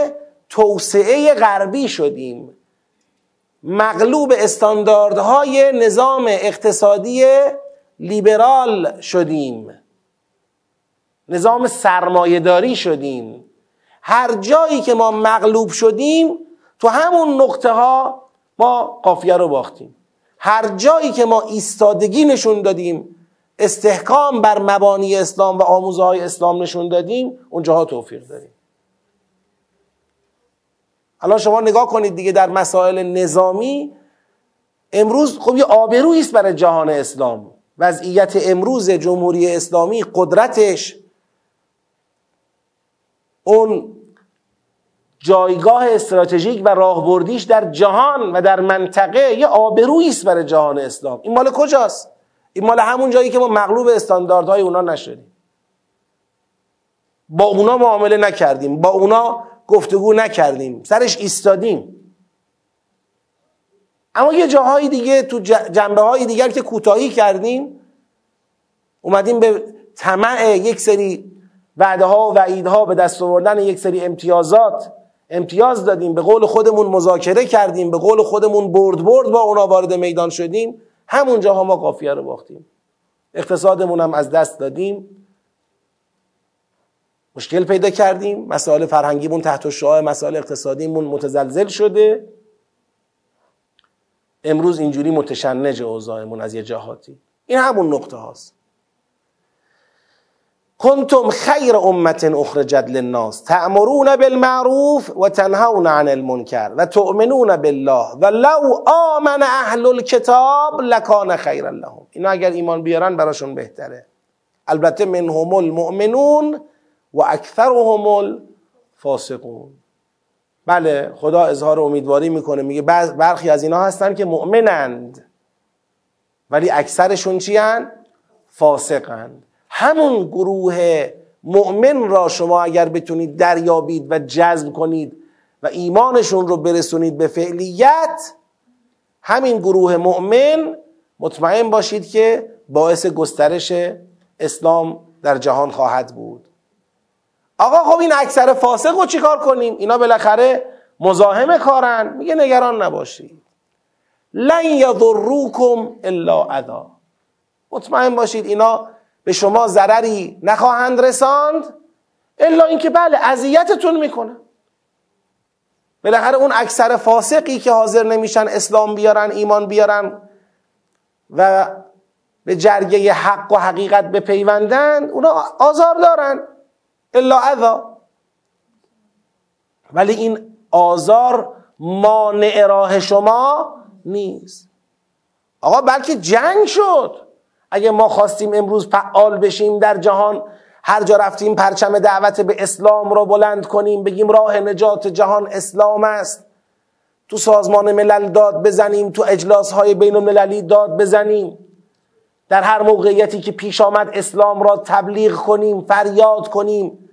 توسعه غربی شدیم. مغلوب استانداردهای نظام اقتصادی لیبرال شدیم. نظام سرمایهداری شدیم. هر جایی که ما مغلوب شدیم تو همون نقطه ها ما قافیه رو باختیم. هر جایی که ما ایستادگی نشون دادیم استحکام بر مبانی اسلام و آموزه های اسلام نشون دادیم اونجاها توفیق داریم. الان شما نگاه کنید دیگه در مسائل نظامی امروز خب یه آبرویی است برای جهان اسلام. وضعیت امروز جمهوری اسلامی قدرتش اون جایگاه استراتژیک و راهبردیش در جهان و در منطقه یه آبرویی است برای جهان اسلام. این مال کجاست؟ این مال همون جایی که ما مغلوب استانداردهای اونا نشدیم. با اونا معامله نکردیم. با اونا گفتگو نکردیم. سرش ایستادیم. اما یه جاهای دیگه تو جنبه های دیگر که کوتاهی کردیم اومدیم به طمع یک سری وعده ها و وعیدها به دست آوردن یک سری امتیازات امتیاز دادیم به قول خودمون مذاکره کردیم به قول خودمون برد برد با اونا وارد میدان شدیم. همونجاها ما قافیه رو باختیم. اقتصادمون هم از دست دادیم. مشکل پیدا کردیم. مسائل فرهنگیمون تحت شعاع مسائل اقتصادیمون متزلزل شده. امروز اینجوری متشنج اوضاعمون از یه جهاتی. این همون نقطه هاست. کنتم خیر امت اخرجت للناس تأمرون بالمعروف و تنهون عن المنکر و تؤمنون بالله و لو آمن اهل الكتاب لکان خیرا لهم. اینا اگر ایمان بیارن براشون بهتره. البته منهم المؤمنون و اکثرهم الفاسقون. بله خدا اظهار امیدواری می‌کنه. میگه برخی از اینا هستن که مؤمنند ولی اکثرشون چی فاسقند. همون گروه مؤمن را شما اگر بتونید دریابید و جذب کنید و ایمانشون رو برسونید به فعلیت همین گروه مؤمن مطمئن باشید که باعث گسترش اسلام در جهان خواهد بود. آقا خب این اکثر فاسق رو چیکار کنیم؟ اینا بالاخره مزاحم کارن. میگه نگران نباشید. لن یضروکم الا اذا. مطمئن باشید اینا به شما ضرری نخواهند رساند؟ الا اینکه بله اذیتتون می‌کنن بالاخره اون اکثر فاسقی که حاضر نمیشن اسلام بیارن ایمان بیارن و به جرگه حق و حقیقت بپیوندن اونا آزار دارن. الا اذا. ولی این آزار مانع راه شما نیست. آقا بلکه جنگ شد. اگه ما خواستیم امروز فعال بشیم در جهان هر جا رفتیم پرچم دعوت به اسلام را بلند کنیم بگیم راه نجات جهان اسلام است. تو سازمان ملل داد بزنیم تو اجلاس های بین المللی داد بزنیم. در هر موقعیتی که پیش آمد اسلام را تبلیغ کنیم فریاد کنیم.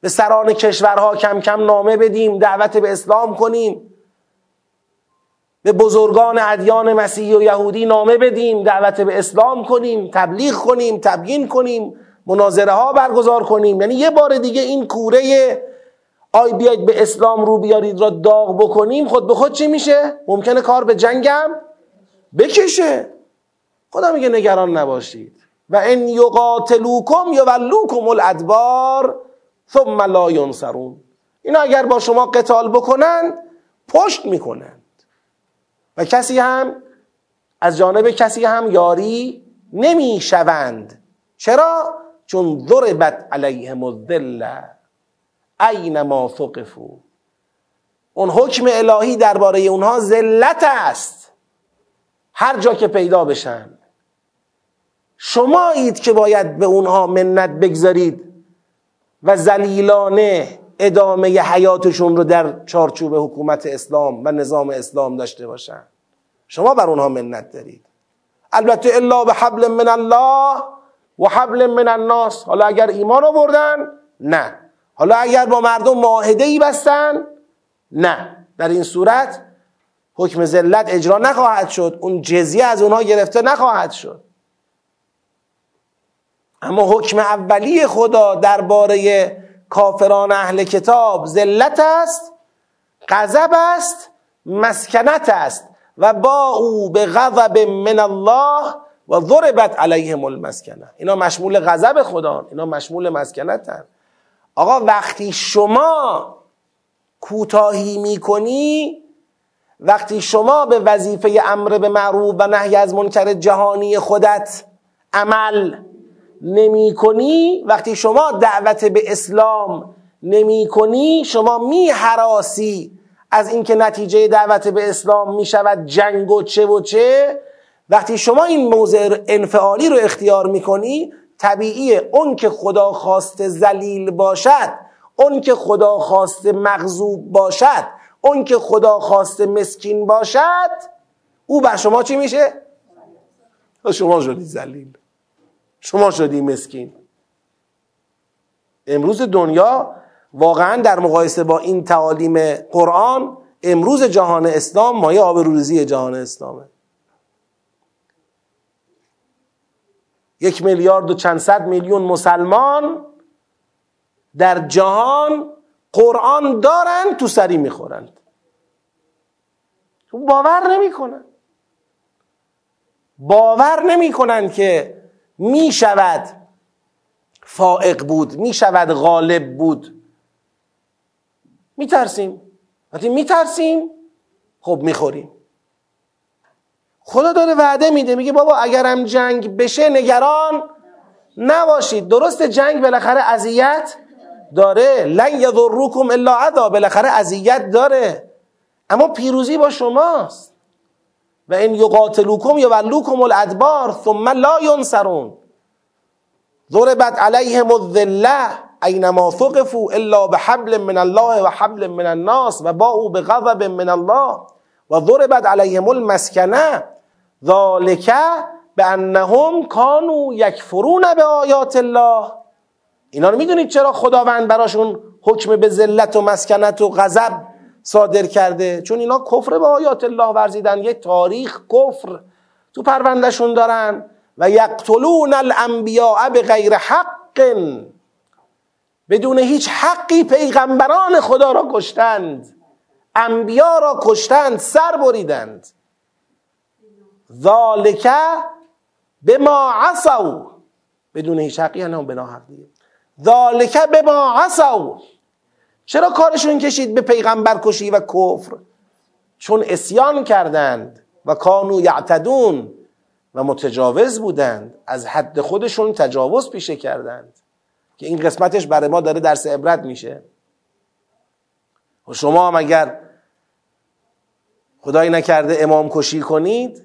به سران کشورها کم کم نامه بدیم دعوت به اسلام کنیم. به بزرگان ادیان مسیحی و یهودی نامه بدیم دعوت به اسلام کنیم تبلیغ کنیم تبیین کنیم مناظره ها برگزار کنیم. یعنی یه بار دیگه این کوره آی بیاید به اسلام رو بیارید را داغ بکنیم خود به خود چی میشه؟ ممکنه کار به جنگم بکشه. خدا میگه نگران نباشید. و ان یقاتلوکم یولوکم الادبار ثم لا ینصرون. اینا اگر با شما قتال بکنند پشت می‌کنند و کسی هم از جانب کسی هم یاری نمی‌شوند. چرا؟ چون ضربت علیهم الذله اینما ثقفو اون حکم الهی درباره اونها ذلت است. هر جا که پیدا بشن. شمایید که باید به اونها منت بگذارید و زلیلانه ادامه حیاتشون رو در چارچوب حکومت اسلام و نظام اسلام داشته باشن. شما بر اونها منت دارید. البته الا به حبل من الله و حبل من الناس. حالا اگر ایمان آوردن نه. حالا اگر با مردم معاهده ای بستن نه. در این صورت حکم ذلت اجرا نخواهد شد. اون جزیه از اونها گرفته نخواهد شد. اما حکم اولی خدا درباره کافران اهل کتاب ذلت است غضب است مسکنت است و با او به غضب من الله و ضربت علیهم المسکنه. اینا مشمول غضب خدا اینا مشمول مسکنتن. آقا وقتی شما کوتاهی می‌کنی وقتی شما به وظیفه امر به معروف و نهی از منکر جهانی خودت عمل نمی کنی وقتی شما دعوت به اسلام نمی کنی شما می حراسی از اینکه نتیجه دعوت به اسلام می شود جنگ و چه و چه وقتی شما این موضع انفعالی رو اختیار می کنی طبیعیه اون که خدا خواست زلیل باشد اون که خدا خواست مغضوب باشد اون که خدا خواست مسکین باشد او بر شما چی میشه؟ شما شدی زلیل شما شدی مسکین. امروز دنیا واقعا در مقایسه با این تعالیم قرآن امروز جهان اسلام مایه آبروریزی جهان اسلامه. یک میلیارد و چند صد میلیون مسلمان در جهان قرآن دارن تو سری می‌خورند باور نمی‌کنن. باور نمی‌کنن که می‌شود فائق بود می‌شود غالب بود. میترسیم. وقتی میترسیم خب می‌خوریم. خدا داره وعده میده میگه بابا اگرم جنگ بشه نگران نباشید. درست جنگ بالاخره اذیت داره. لن یضرکم الا عذا بالاخره اذیت داره. اما پیروزی با شماست. و این یقاتلوکم یولوکم الادبار ثم لا ینصرون. ضربت علیهم الذله اینما ثقفوا الا بحبل من الله و حبل من الناس و باعوا بغضب من الله و ضربت علیهم المسکنه ذالک بانهم کانوا یکفرون به آیات الله. اینا رو می‌دونید چرا خداوند براشون حکم به ذلت و مسکنت و غضب صادر کرده. چون اینا کفر به آیات الله ورزیدن. یک تاریخ کفر تو پروندهشون دارن. و یقتلون الانبیاء به غیر حق. بدون هیچ حقی پیغمبران خدا را کشتند. انبیا را کشتند سر بریدند. ذالک به ما عصوا. بدون هیچ حقی هم به ناحق دیگه ذالک به ما عصوا. چرا کارشون کشید به پیغمبر کشی و کفر؟ چون اسیان کردند و کانو یعتدون و متجاوز بودند. از حد خودشون تجاوز پیشه کردند. که این قسمتش برای ما داره درس عبرت میشه. و شما هم اگر خدایی نکرده امام کشی کنید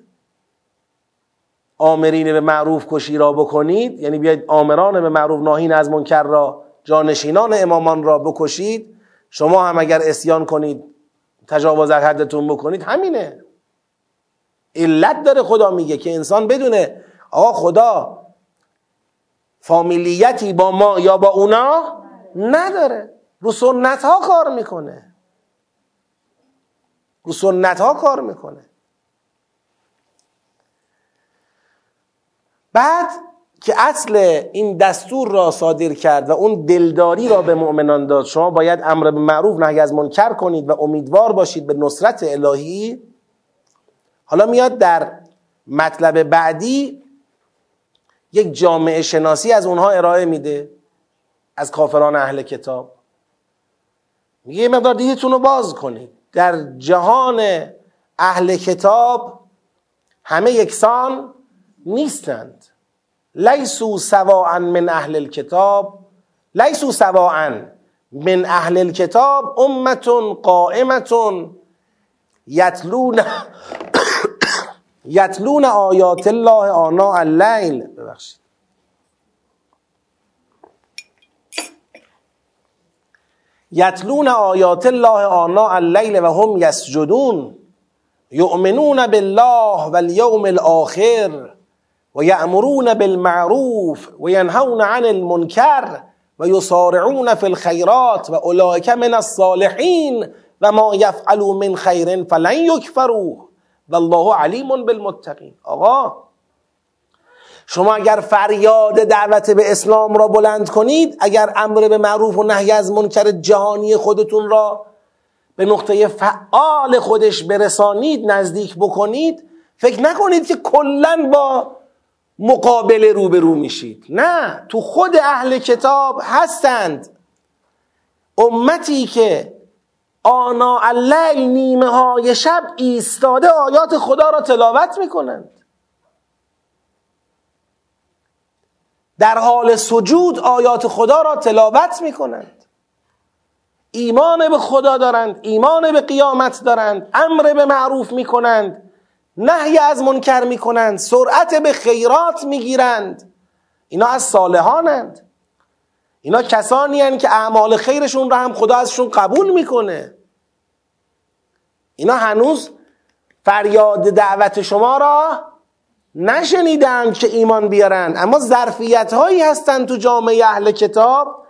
آمرین به معروف کشی را بکنید یعنی بیاید آمران به معروف ناهین از منکر را جانشینان امامان را بکشید شما هم اگر اسیان کنید تجاوز از حدتون بکنید همینه. علت داره خدا میگه که انسان بدونه آقا خدا فامیلیتی با ما یا با اونا نداره. رو سنت ها کار می‌کنه. رو سنت ها کار می‌کنه. بعد که اصل این دستور را صادر کرد و اون دلداری را به مؤمنان داد شما باید امر به معروف نهی از منکر کنید و امیدوار باشید به نصرت الهی. حالا میاد در مطلب بعدی یک جامعه شناسی از اونها ارائه میده از کافران اهل کتاب. میگه یه مقدار دیدتون رو باز کنید. در جهان اهل کتاب همه یکسان نیستند. لیسو سواعا من اهل الكتاب لیسو سواعا من اهل الكتاب امتون قائمتون یتلون یتلون آیات الله آنا اللیل. ببخشید. یتلون آیات الله آنا اللیل و هم یسجدون یؤمنون بالله والیوم الاخر. و یأمرون بالمعروف و ینهون عن المنکر و یسارعون فی الخیرات و اولئک من الصالحین و ما یفعلوا من خیر فلن یکفروه والله علیم بالمتقین. آقا شما اگر فریاد دعوت به اسلام را بلند کنید اگر امر به معروف و نهی از منکر جهانی خودتون را به نقطه فعال خودش برسانید نزدیک بکنید فکر نکنید که کلا با مقابل روبرو میشید. نه تو خود اهل کتاب هستند. امتی که آنا اللیل نیمه های شب ایستاده آیات خدا را تلاوت می‌کنند. در حال سجود آیات خدا را تلاوت می‌کنند. ایمان به خدا دارند ایمان به قیامت دارند امر به معروف می‌کنند. نهی از منکر می‌کنند سرعت به خیرات می‌گیرند. اینا از صالحانند. اینا کسانی هن که اعمال خیرشون را هم خدا ازشون قبول می‌کنه. اینا هنوز فریاد دعوت شما را نشنیدند که ایمان بیارند اما ظرفیت هایی هستند تو جامعه اهل کتاب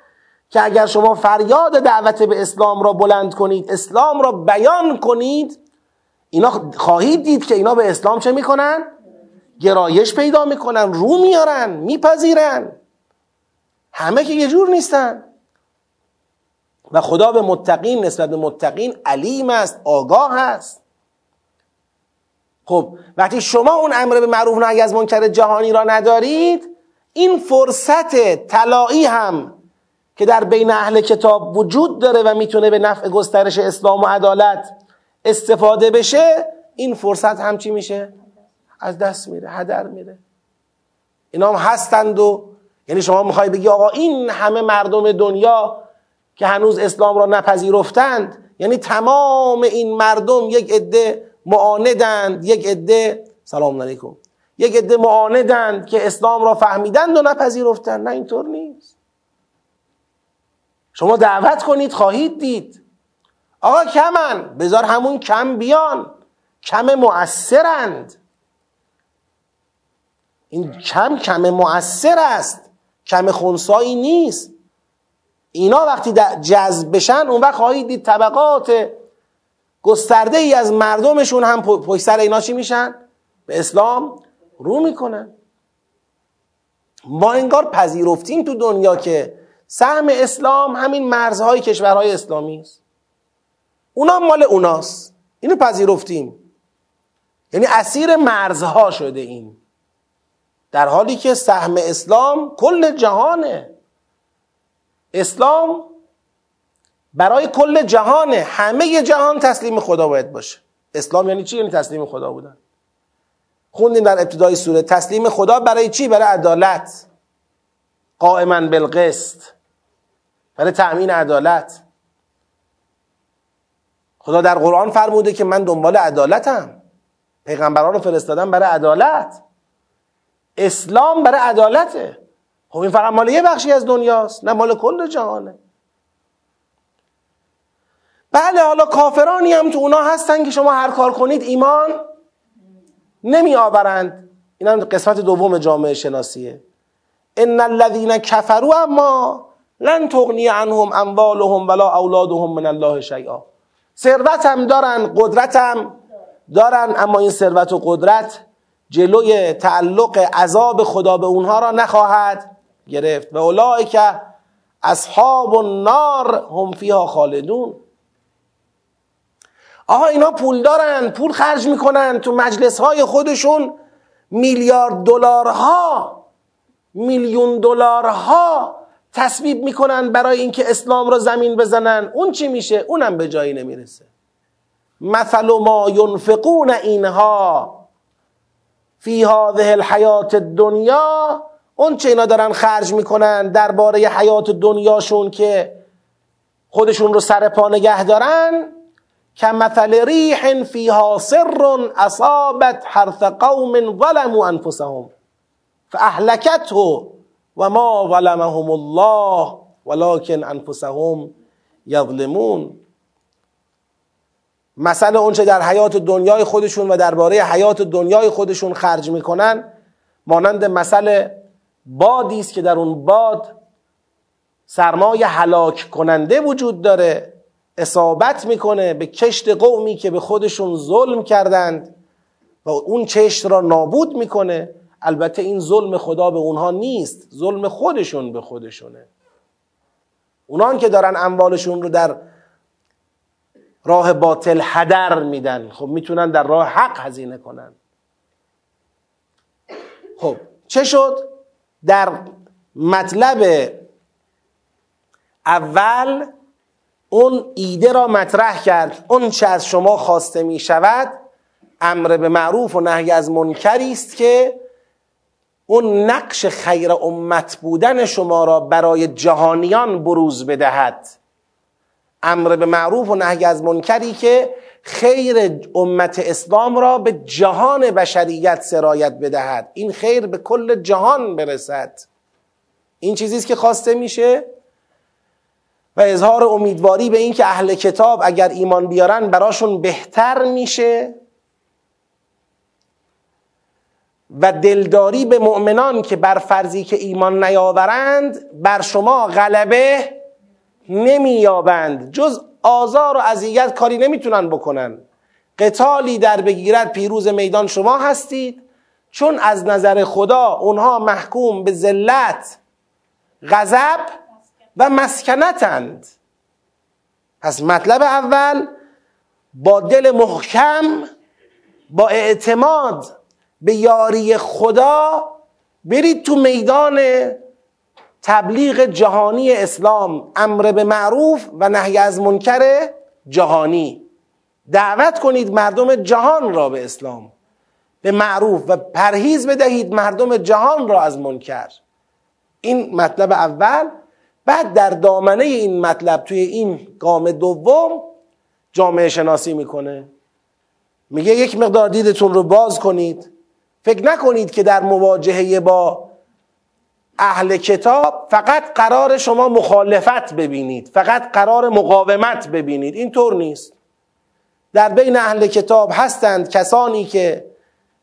که اگر شما فریاد دعوت به اسلام را بلند کنید اسلام را بیان کنید اینا خواهید دید که اینا به اسلام چه می‌کنن؟ گرایش پیدا می‌کنن رو میارن میپذیرن. همه که یه جور نیستن. و خدا به متقین نسبت به متقین علیم است آگاه است. خب وقتی شما اون امر به معروف نهی از منکر جهانی را ندارید این فرصت طلایی هم که در بین اهل کتاب وجود داره و می‌تونه به نفع گسترش اسلام و عدالت استفاده بشه این فرصت هم چی میشه؟ از دست میره هدر میره. اینا هم هستند و یعنی شما می‌خوای بگی آقا این همه مردم دنیا که هنوز اسلام را نپذیرفتند یعنی تمام این مردم یک عده معاندند یک عده سلام علیکم یک عده معاندند که اسلام را فهمیدند و نپذیرفتند. نه اینطور نیست. شما دعوت کنید خواهید دید. آقا کمن بذار همون کم بیان. کم مؤثرند. این کم کم مؤثر است. کم خونسایی نیست. اینا وقتی جذب بشن اون وقت خواهید دید طبقات گسترده ای از مردمشون هم پشت سر اینا چی میشن؟ به اسلام رو می‌کنن. ما انگار پذیرفتیم تو دنیا که سهم اسلام همین مرزهای کشورهای اسلامی است. اونا مال اوناست. اینو پذیرفتیم. یعنی اسیر مرزها شده این. در حالی که سهم اسلام کل جهانه. اسلام برای کل جهانه. همه جهان تسلیم خدا باید باشه. اسلام یعنی چی؟ یعنی تسلیم خدا بودن. خوندیم در ابتدای سوره تسلیم خدا برای چی؟ برای عدالت. قائما بالقسط. برای تأمین عدالت. خدا در قرآن فرموده که من دنبال عدالتم. پیغمبران رو فرستادم برای عدالت. اسلام برای عدالته. خب این فقط مال یه بخشی از دنیاست نه مال کل جهانه. بله حالا کافرانی هم تو اونا هستن که شما هر کار کنید ایمان نمی آورند این هم قسمت دوم جامعه شناسیه. ان الذین کفروا اما لن تغنی عنهم اموالهم ولا اولادهم من الله شیئا. ثروت هم دارن قدرت هم دارن اما این ثروت و قدرت جلوی تعلق عذاب خدا به اونها را نخواهد گرفت. و اولای که اصحاب النار هم فیها خالدون. آها اینا پول دارن پول خرج می‌کنن. تو مجلس های خودشون میلیارد دلارها میلیون دلارها تصویب می‌کنن برای اینکه اسلام را زمین بزنن. اون چی میشه؟ اونم به جایی نمی‌رسه. مثل ما ینفقون اینها فی هذه الحیات دنیا اون چه اینا دارن خرج می‌کنن درباره حیات دنیاشون که خودشون رو سر پا نگه دارن. مثل ریح فیها سر اصابت حرث قوم ظلموا انفسهم. فاهلكته و ما ظلمهم الله ولكن انفسهم یظلمون. مثل اونچه در حیات دنیای خودشون و درباره حیات دنیای خودشون خرج می‌کنن مانند مثل بادی است که در اون باد سرمای هلاک کننده وجود داره اصابت می‌کنه به کشت قومی که به خودشون ظلم کردند و اون چشت را نابود می‌کنه. البته این ظلم خدا به اونها نیست ظلم خودشون به خودشونه. اونان که دارن اموالشون رو در راه باطل هدر میدن خب می‌تونن در راه حق هزینه کنن. خب چه شد؟ در مطلب اول اون ایده را مطرح کرد. اون چه از شما خواسته می شود امر به معروف و نهی از منکری است که اون نقش خیر امت بودن شما را برای جهانیان بروز بدهد. امر به معروف و نهی از منکری که خیر امت اسلام را به جهان بشریت سرایت بدهد. این خیر به کل جهان برسد. این چیزی است که خواسته میشه؟ و اظهار امیدواری به این که اهل کتاب اگر ایمان بیارن براشون بهتر میشه. و دلداری به مؤمنان که بر فرضی که ایمان نیاورند بر شما غلبه نمییابند. جز آزار و اذیت کاری نمی‌تونن بکنن. قتالی در بگیرد پیروز میدان شما هستید. چون از نظر خدا اونها محکوم به ذلت غضب و مسکنتند. پس مطلب اول با دل محکم با اعتماد به یاری خدا برید تو میدان تبلیغ جهانی اسلام امر به معروف و نهی از منکر جهانی. دعوت کنید مردم جهان را به اسلام. به معروف و پرهیز بدهید مردم جهان را از منکر. این مطلب اول. بعد در دامنه این مطلب توی این گام دوم جامعه شناسی می‌کنه. میگه یک مقدار دیدتون رو باز کنید. فکر نکنید که در مواجهه با اهل کتاب فقط قرار شما مخالفت ببینید فقط قرار مقاومت ببینید. این طور نیست. در بین اهل کتاب هستند کسانی که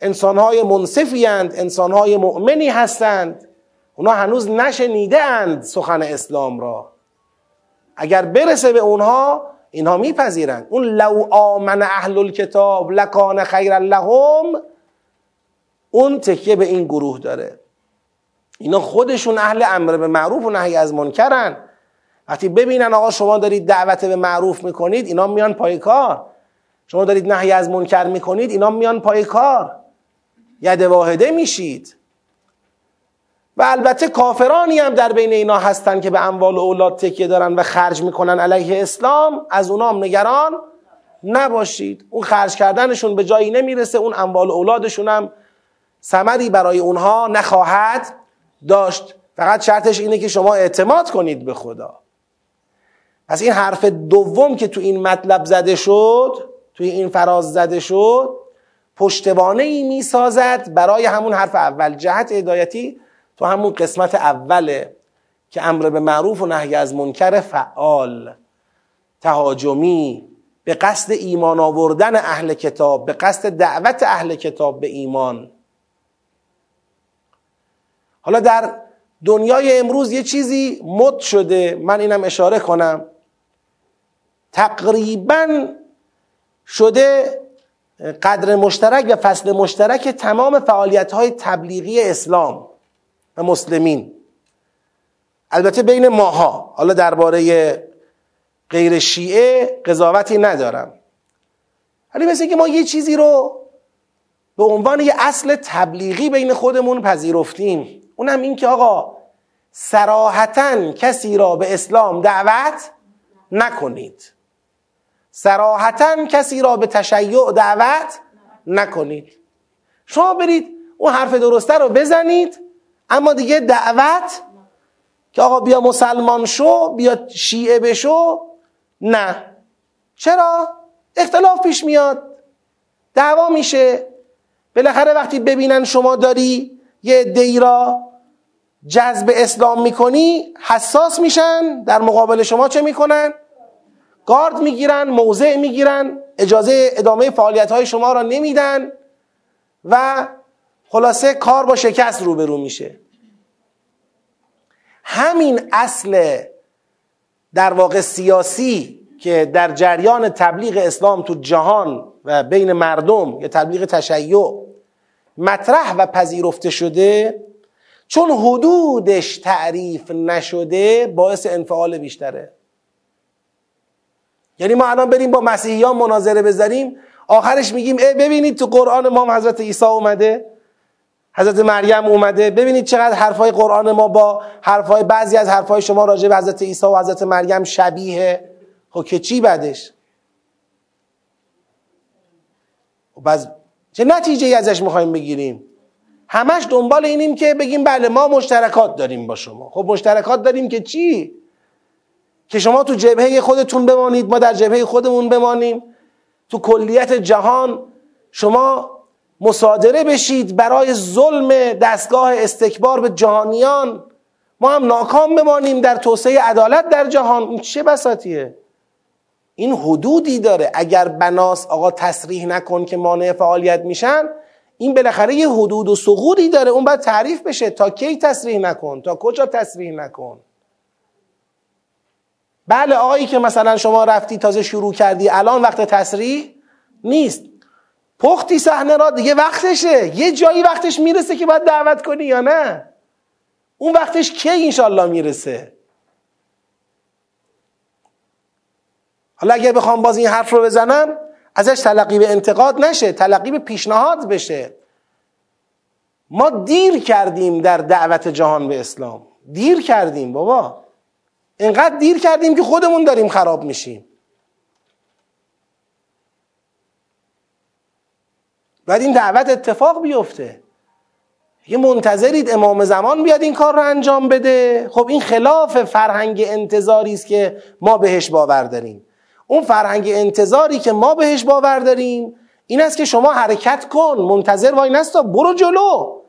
انسانهای منصفی هند انسانهای مؤمنی هستند. اونا هنوز نشنیده اند سخن اسلام را. اگر برسه به اونها اینها میپذیرند. اون لو آمن اهل الکتاب لکان خیر لهم اون تکیه به این گروه داره. اینا خودشون اهل امر به معروف و نهی از منکرن. وقتی ببینن آقا شما دارید دعوت به معروف می‌کنید اینا میان پای کار. شما دارید نهی از منکر می‌کنید اینا میان پای کار. ید واحده میشید. و البته کافرانی هم در بین اینا هستن که به اموال اولاد تکیه دارن و خرج می‌کنن علیه اسلام. از اونام نگران نباشید. اون خرج کردنشون به جایی نمی‌رسه اون اموال اولادشون هم ثمری برای اونها نخواهد داشت. فقط شرطش اینه که شما اعتماد کنید به خدا. پس این حرف دوم که تو این مطلب زده شد توی این فراز زده شد پشتوانه ای می سازد برای همون حرف اول. جهت هدایتی تو همون قسمت اوله که امر به معروف و نهی از منکر فعال تهاجمی به قصد ایمان آوردن اهل کتاب به قصد دعوت اهل کتاب به ایمان. حالا در دنیای امروز یه چیزی مد شده من اینم اشاره کنم. تقریبا شده قدر مشترک و فصل مشترک تمام فعالیت های تبلیغی اسلام و مسلمین. البته بین ماها. حالا درباره غیر شیعه قضاوتی ندارم. ولی مثل که ما یه چیزی رو به عنوان یه اصل تبلیغی بین خودمون پذیرفتیم اونم این که آقا سراحتا کسی را به اسلام دعوت نکنید. سراحتا کسی را به تشیع دعوت نکنید. شما برید اون حرف درسته رو بزنید اما دیگه دعوت که آقا بیا مسلمان شو بیا شیعه بشو نه. چرا؟ اختلاف پیش میاد. دعوا میشه. بالاخره وقتی ببینن شما داری یه دی را جذب اسلام می‌کنی حساس میشن در مقابل شما چه می‌کنن؟ گارد می‌گیرن موضع می‌گیرن اجازه ادامه فعالیت های شما را نمیدن و خلاصه کار با شکست روبرو میشه همین اصل در واقع سیاسی که در جریان تبلیغ اسلام تو جهان و بین مردم یا تبلیغ تشیع مطرح و پذیرفته شده چون حدودش تعریف نشده باعث انفعال بیشتره. یعنی ما الان بریم با مسیحیان مناظره بذاریم آخرش میگیم ای ببینید تو قرآن ما حضرت عیسی اومده حضرت مریم اومده ببینید چقدر حرفای قرآن ما با حرفای بعضی از حرفای شما راجع به حضرت عیسی و حضرت مریم شبیه. خب که چی بعدش؟ خب چه نتیجه ازش می‌خوایم بگیریم؟ همش دنبال اینیم که بگیم بله ما مشترکات داریم با شما. خب مشترکات داریم که چی؟ که شما تو جبهه خودتون بمانید ما در جبهه خودمون بمانیم. تو کلیت جهان شما مصادره بشید برای ظلم دستگاه استکبار به جهانیان. ما هم ناکام بمانیم در توسعه عدالت در جهان. چه بساتیه؟ این حدودی داره. اگر بناس آقا تصریح نکن که مانع فعالیت میشن این بالاخره یه حدود و سقوطی داره. اون باید تعریف بشه. تا کی تصریح نکن؟ تا کجا تصریح نکن؟ بله آقایی که مثلا شما رفتی تازه شروع کردی الان وقت تصریح نیست. پختی صحنه را دیگه وقتشه. یه جایی وقتش می‌رسه که باید دعوت کنی یا نه؟ اون وقتش کی انشالله می‌رسه؟ حالا اگر بخوام باز این حرف رو بزنم ازش تلقی به انتقاد نشه تلقی به پیشنهاد بشه. ما دیر کردیم در دعوت جهان به اسلام. دیر کردیم بابا. اینقدر دیر کردیم که خودمون داریم خراب میشیم. باید این دعوت اتفاق بیفته. یه منتظرید امام زمان بیاد این کار رو انجام بده. خب این خلاف فرهنگ انتظاری است که ما بهش باور داریم. اون فرهنگ انتظاری که ما بهش باور داریم این است که شما حرکت کن منتظر وای نستا برو جلو.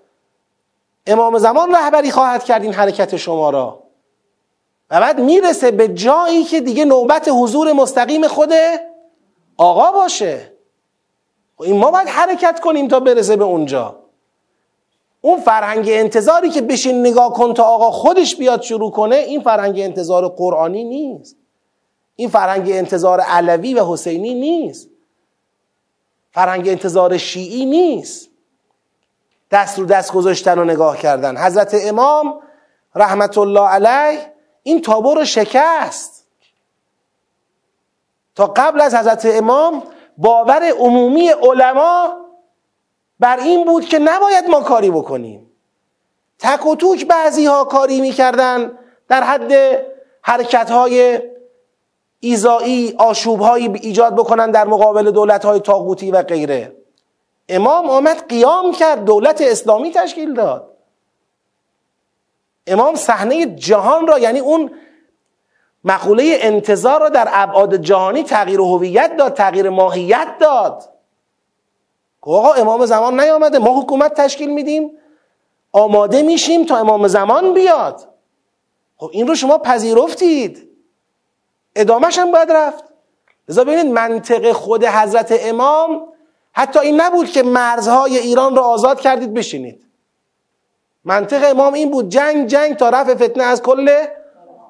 امام زمان رهبری خواهد کرد این حرکت شما را. و بعد می‌رسه به جایی که دیگه نوبت حضور مستقیم خود آقا باشه. خب این ما باید حرکت کنیم تا برسه به اونجا. اون فرهنگ انتظاری که بشین نگاه کن تا آقا خودش بیاد شروع کنه این فرهنگ انتظار قرآنی نیست. این فرهنگ انتظار علوی و حسینی نیست. فرهنگ انتظار شیعی نیست. دست رو دست گذاشتن و نگاه کردن. حضرت امام رحمت الله علیه این تابو رو شکست. تا قبل از حضرت امام باور عمومی علما بر این بود که نباید ما کاری بکنیم. تک و توک بعضی ها کاری می‌کردن در حد حرکت های ایزایی آشوب ایجاد بکنن در مقابل دولت های تاغوتی و غیره. امام آمد قیام کرد دولت اسلامی تشکیل داد. امام صحنه جهان را یعنی اون مقوله انتظار را در ابعاد جهانی تغییر هویت داد تغییر ماهیت داد. آقا امام زمان نیامده ما حکومت تشکیل میدیم آماده میشیم تا امام زمان بیاد. خب این رو شما پذیرفتید. ادامهش هم باید رفت. لذا ببینید منطق خود حضرت امام حتی این نبود که مرزهای ایران رو آزاد کردید بشینید. منطق امام این بود جنگ جنگ تا رفع فتنه از کل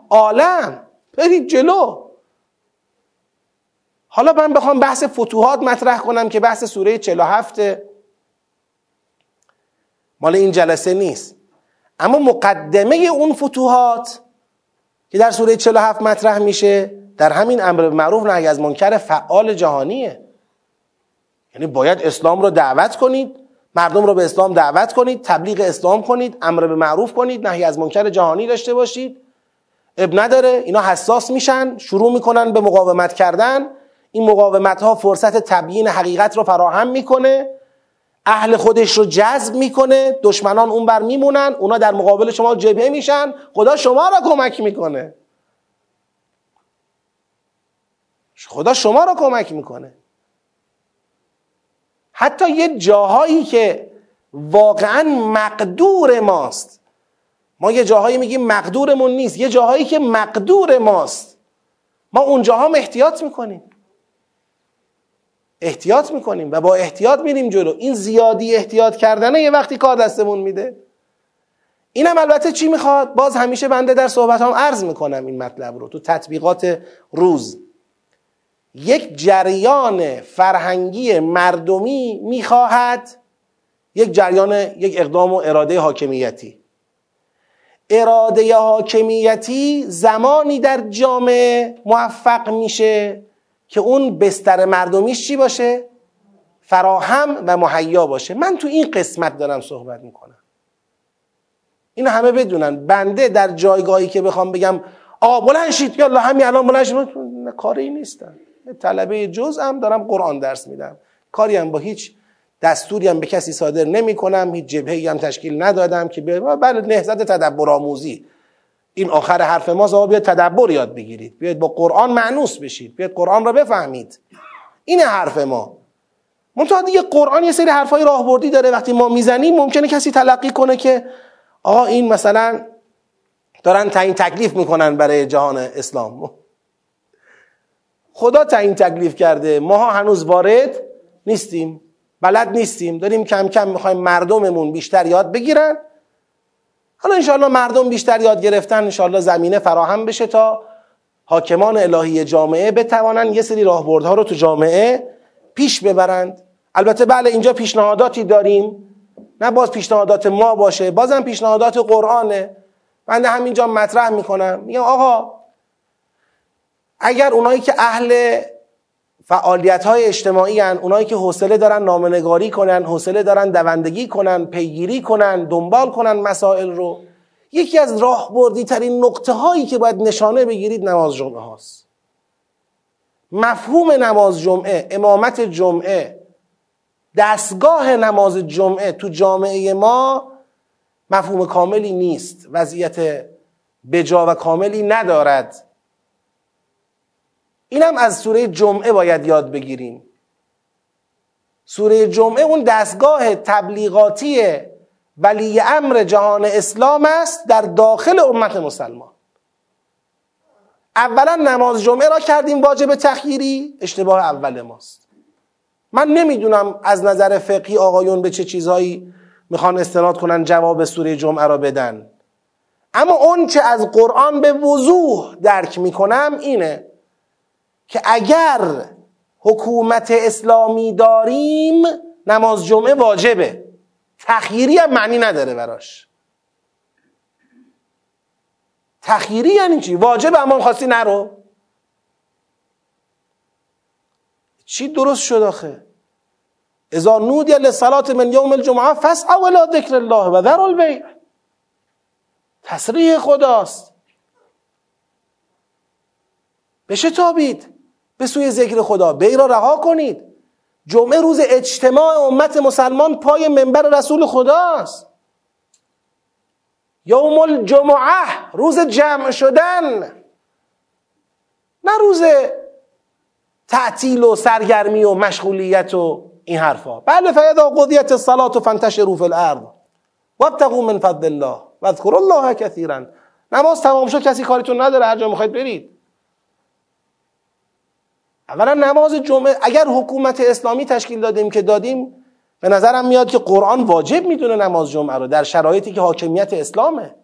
عالم. برید جلو. حالا من بخوام بحث فتوحات مطرح کنم که بحث سوره 47 مال این جلسه نیست. اما مقدمه اون فتوحات که در سوره 47 مطرح میشه در همین امر معروف نهی از منکر فعال جهانیه. یعنی باید اسلام رو دعوت کنید مردم رو به اسلام دعوت کنید تبلیغ اسلام کنید امر به معروف کنید نهی از منکر جهانی داشته باشید. اب نداره اینا حساس میشن شروع می‌کنن به مقاومت کردن. این مقاومت ها فرصت تبیین حقیقت رو فراهم می‌کنه. اهل خودش رو جذب می‌کنه دشمنان اون بر میمونن اونا در مقابل شما جبهه میشن خدا شما را کمک می‌کنه. خدا شما را کمک می‌کنه. حتی یه جاهایی که واقعا مقدور ماست. ما یه جاهایی میگیم مقدورمون نیست یه جاهایی که مقدور ماست. ما اون جاها احتیاط می‌کنیم. احتیاط می‌کنیم و با احتیاط میریم جلو. این زیادی احتیاط کردنه یه وقتی کار دستمون میده. اینم البته چی می‌خواد؟ باز همیشه بنده در صحبت هم عرض می‌کنم این مطلب رو تو تطبیقات روز. یک جریان فرهنگی مردمی می‌خواهد یک جریان یک اقدام و اراده حاکمیتی. اراده حاکمیتی زمانی در جامعه موفق میشه که اون بستر مردمیش چی باشه؟ فراهم و مهیا باشه. من تو این قسمت دارم صحبت می‌کنم. این همه بدونن. بنده در جایگاهی که بخوام بگم آقا بلند شید. یالا همین الان بلند شید. کاری نیستم طلبه جز هم دارم قرآن درس میدم. کاری هم با هیچ دستوری هم به کسی صادر نمی کنم هیچ جبهه هم تشکیل ندادم که بله نهزت تدبر آموزی این آخر حرف ما بیاد تدبر یاد بگیرید. بیاید با قرآن معنوس بشید. بیاید قرآن را بفهمید. این حرف ما. منتها دیگه قرآن یه سری حرفای راهبردی داره. وقتی ما می‌زنیم ممکنه کسی تلقی کنه که آقا این مثلا دارن تعیین تکلیف می‌کنن برای جهان اسلام. خدا تعیین تکلیف کرده. ماها هنوز وارد نیستیم. بلد نیستیم. داریم کم کم می‌خوایم مردممون بیشتر یاد بگیرن. حالا انشاءالله مردم بیشتر یاد گرفتن انشاءالله زمینه فراهم بشه تا حاکمان الهی جامعه بتوانن یه سری راهبردها رو تو جامعه پیش ببرند. البته بله اینجا پیشنهاداتی داریم. نه باز پیشنهادات ما باشه بازم پیشنهادات قرآنه. من همینجا مطرح می‌کنم. میگم آقا اگر اونایی که اهل فعالیت های اجتماعی هن، اونایی که حوصله دارن نامنگاری کنن حوصله دارن دوندگی کنن پیگیری کنن دنبال کنن مسائل رو. یکی از راهبردی ترین نقطه هایی که باید نشانه بگیرید نماز جمعه هاست. مفهوم نماز جمعه امامت جمعه دستگاه نماز جمعه تو جامعه ما مفهوم کاملی نیست. وضعیت بجا و کاملی ندارد. اینم از سوره جمعه باید یاد بگیریم. سوره جمعه اون دستگاه تبلیغاتی ولی امر جهان اسلام است در داخل امت مسلمان. اولا نماز جمعه را کردیم واجب تخییری اشتباه اول ماست. من نمی‌دونم از نظر فقهی آقایون به چه چیزهایی می‌خوان استناد کنن جواب سوره جمعه را بدن. اما اون چه از قرآن به وضوح درک می‌کنم اینه. که اگر حکومت اسلامی داریم نماز جمعه واجبه. تخییری هم معنی نداره براش. تخییری یعنی چی؟ واجبه اما خواستی نرو. چی درست شد آخه؟ اذا نودی للصلاه من یوم الجمعه فاسعوا الى ذکر الله و ذروا البیع. تصریح خداست. بشه تابید. به سوی ذکر خدا بی را رها کنید. جمعه روز اجتماع امت مسلمان پای منبر رسول خداست. یوم الجمعه روز جمع شدن. نه روز تعطیل و سرگرمی و مشغولیت و این حرفا. بله فیدا قضیت الصلاه و فانتشروا فی الارض وابتغوا من فضل الله واذكروا الله کثیرا. نماز تمام شد کسی کارتون نداره هر جا می‌خواید برید. اولا نماز جمعه اگر حکومت اسلامی تشکیل دادیم که دادیم به نظرم میاد که قرآن واجب می‌دونه نماز جمعه رو در شرایطی که حاکمیت اسلامه.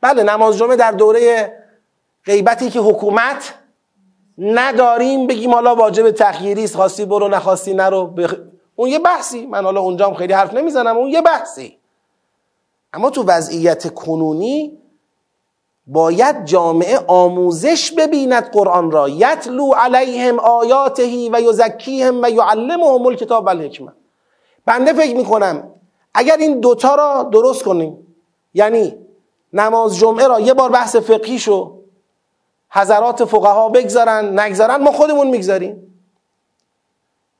بله نماز جمعه در دوره غیبتی که حکومت نداریم بگیم حالا واجب تخییری است خواستی برو نخواستی نرو بخ... اون یه بحثی. من حالا اونجا خیلی حرف نمی‌زنم اون یه بحثی. اما تو وضعیت کنونی باید جامعه آموزش ببیند قرآن را. یتلو علیهم آیاته و یزکیهم و یعلمهم الکتاب والحکمه. بنده فکر می‌کنم اگر این دوتا را درست کنیم یعنی نماز جمعه را یه بار بحث فقهی شو حضرات فقها بگذارن نگذارن ما خودمون می‌گذاریم.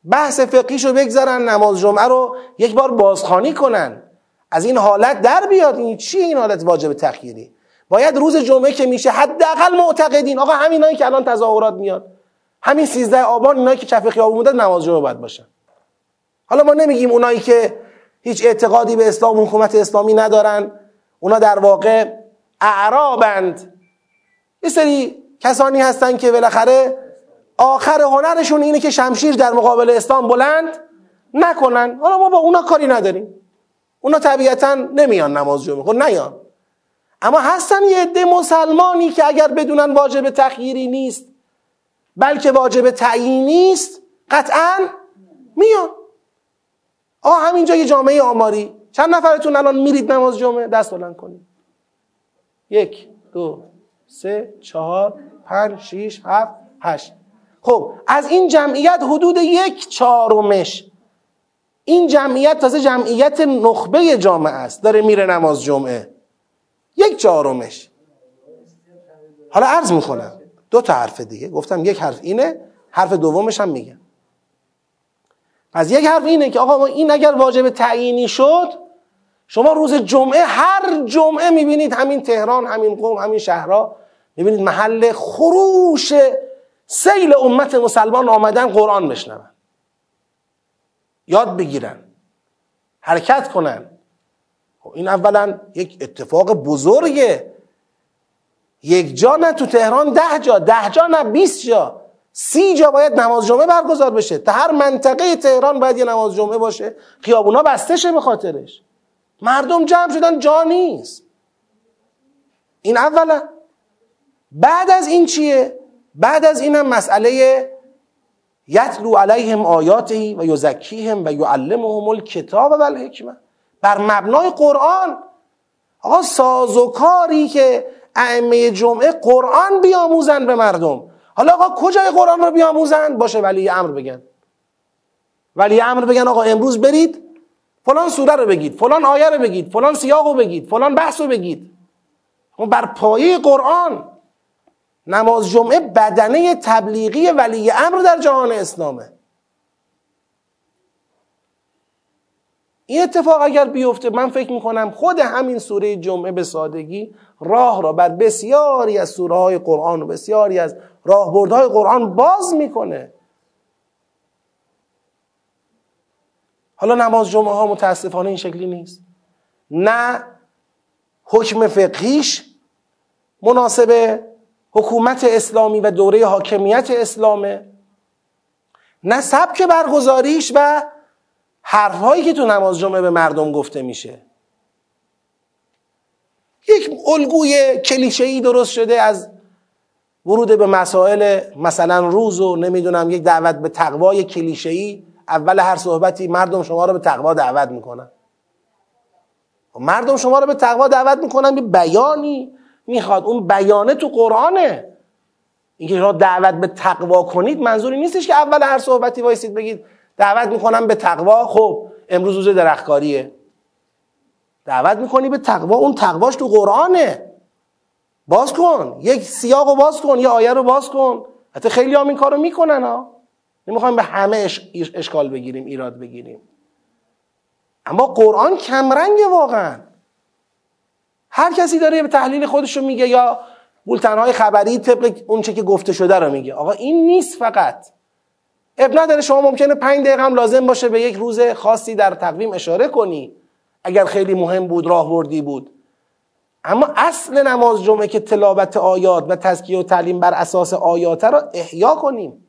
بحث فقهیشو بگذارن نماز جمعه رو یک بار بازخانی کنن. از این حالت در بیاد. این چی این حالت واجب تخییری باید روز جمعه که میشه حداقل معتقدین. آقا همینایی که الان تظاهرات میاد همین 13 آبان اینایی که کف خیابون بودن نماز جمعه باید باشن. حالا ما نمیگیم اونایی که هیچ اعتقادی به اسلام و حکومت اسلامی ندارن. اونا در واقع اعرابند. یه سری کسانی هستن که بالاخره آخر هنرشون اینه که شمشیر در مقابل اسلام بلند نکنن. حالا ما با اونا کاری نداریم. اونا طبیعتا نمیان نماز جمعه. خب نیان. اما هستن یه عده مسلمانی که اگر بدونن واجب تخییری نیست بلکه واجب تعیینی نیست قطعا میان. آه همینجا یه جامعه آماری. چند نفرتون الان میرید نماز جمعه؟ دست بلند کنید. یک دو سه چهار پنج شیش هفت هشت. خب از این جمعیت حدود یک چهارمش. این جمعیت تازه جمعیت نخبه جامعه است. داره میره نماز جمعه. یک چهارمش. حالا عرض می‌کنم دو تا حرف دیگه. گفتم یک حرف اینه حرف دومش هم میگم. پس یک حرف اینه که آقا این اگر واجب تعیینی شد شما روز جمعه هر جمعه می‌بینید همین تهران همین قوم همین شهرها. می‌بینید محل خروش سیل امت مسلمان آمدن قرآن بشنون. یاد بگیرن. حرکت کنن. این اولا یک اتفاق بزرگه. یک جا نه تو تهران ده جا ده جا نه بیست جا. سی جا باید نماز جمعه برگزار بشه. تا هر منطقه تهران باید یه نماز جمعه باشه. خیابونا بسته شه به خاطرش. مردم جمع شدن جا نیست. این اولا. بعد از این چیه؟ بعد از اینم مسئله یتلو علیهم آیاته و یزکیهم و یعلمهم الکتاب و الحکمه. بر مبنای قرآن. آقا سازوکاری که ائمه جمعه قرآن بیاموزن به مردم. حالا آقا کجای قرآن رو بیاموزن؟ باشه ولی امر بگن. ولی امر بگن آقا امروز برید فلان سوره رو بگید فلان آیه رو بگید فلان سیاق رو بگید فلان بحث رو بگید. بر پایه قرآن نماز جمعه بدنه تبلیغی ولی امر در جهان اسلامه. این اتفاق اگر بیفته من فکر می‌کنم خود همین سوره جمعه به سادگی راه را بر بسیاری از سوره های قرآن و بسیاری از راهبردهای قرآن باز می‌کنه. حالا نماز جمعه ها متاسفانه این شکلی نیست. نه حکم فقهیش مناسب حکومت اسلامی و دوره حاکمیت اسلامه. نه سبک برگزاریش و حرفهایی که تو نماز جمعه به مردم گفته میشه. یک الگوی کلیشه‌ای درست شده از ورود به مسائل مثلا روز و نمی‌دونم یک دعوت به تقوای کلیشه‌ای. اول هر صحبتی مردم شما رو به تقوا دعوت می‌کنن. مردم شما رو به تقوا دعوت می‌کنن به بیانی. می‌خواد. اون بیانه تو قرآنه. اینکه شما دعوت به تقوا کنید منظوری نیستش که اول هر صحبتی وایسید بگید دعوت می‌کنم به تقوا. خب امروز روز درختکاریه. دعوت می‌کنی به تقوا؟ اون تقواش تو قرآنه. باز کن. یک سیاق رو باز کن یه آیه رو باز کن. حتی خیلی هم این کارو می‌کنن ها. نمی‌خوایم به همه اشکال بگیریم ایراد بگیریم. اما قرآن کمرنگه واقعا. هر کسی داره به تحلیل خودش رو میگه یا بولتنهای خبری طبق اونچه که گفته شده رو میگه. آقا این نیست فقط. اب نداره شما ممکنه پنج دقیقه هم لازم باشه به یک روز خاصی در تقویم اشاره کنی. اگر خیلی مهم بود راهبردی بود. اما اصل نماز جمعه که تلاوت آیات و تزکیه و تعلیم بر اساس آیات را احیا کنیم.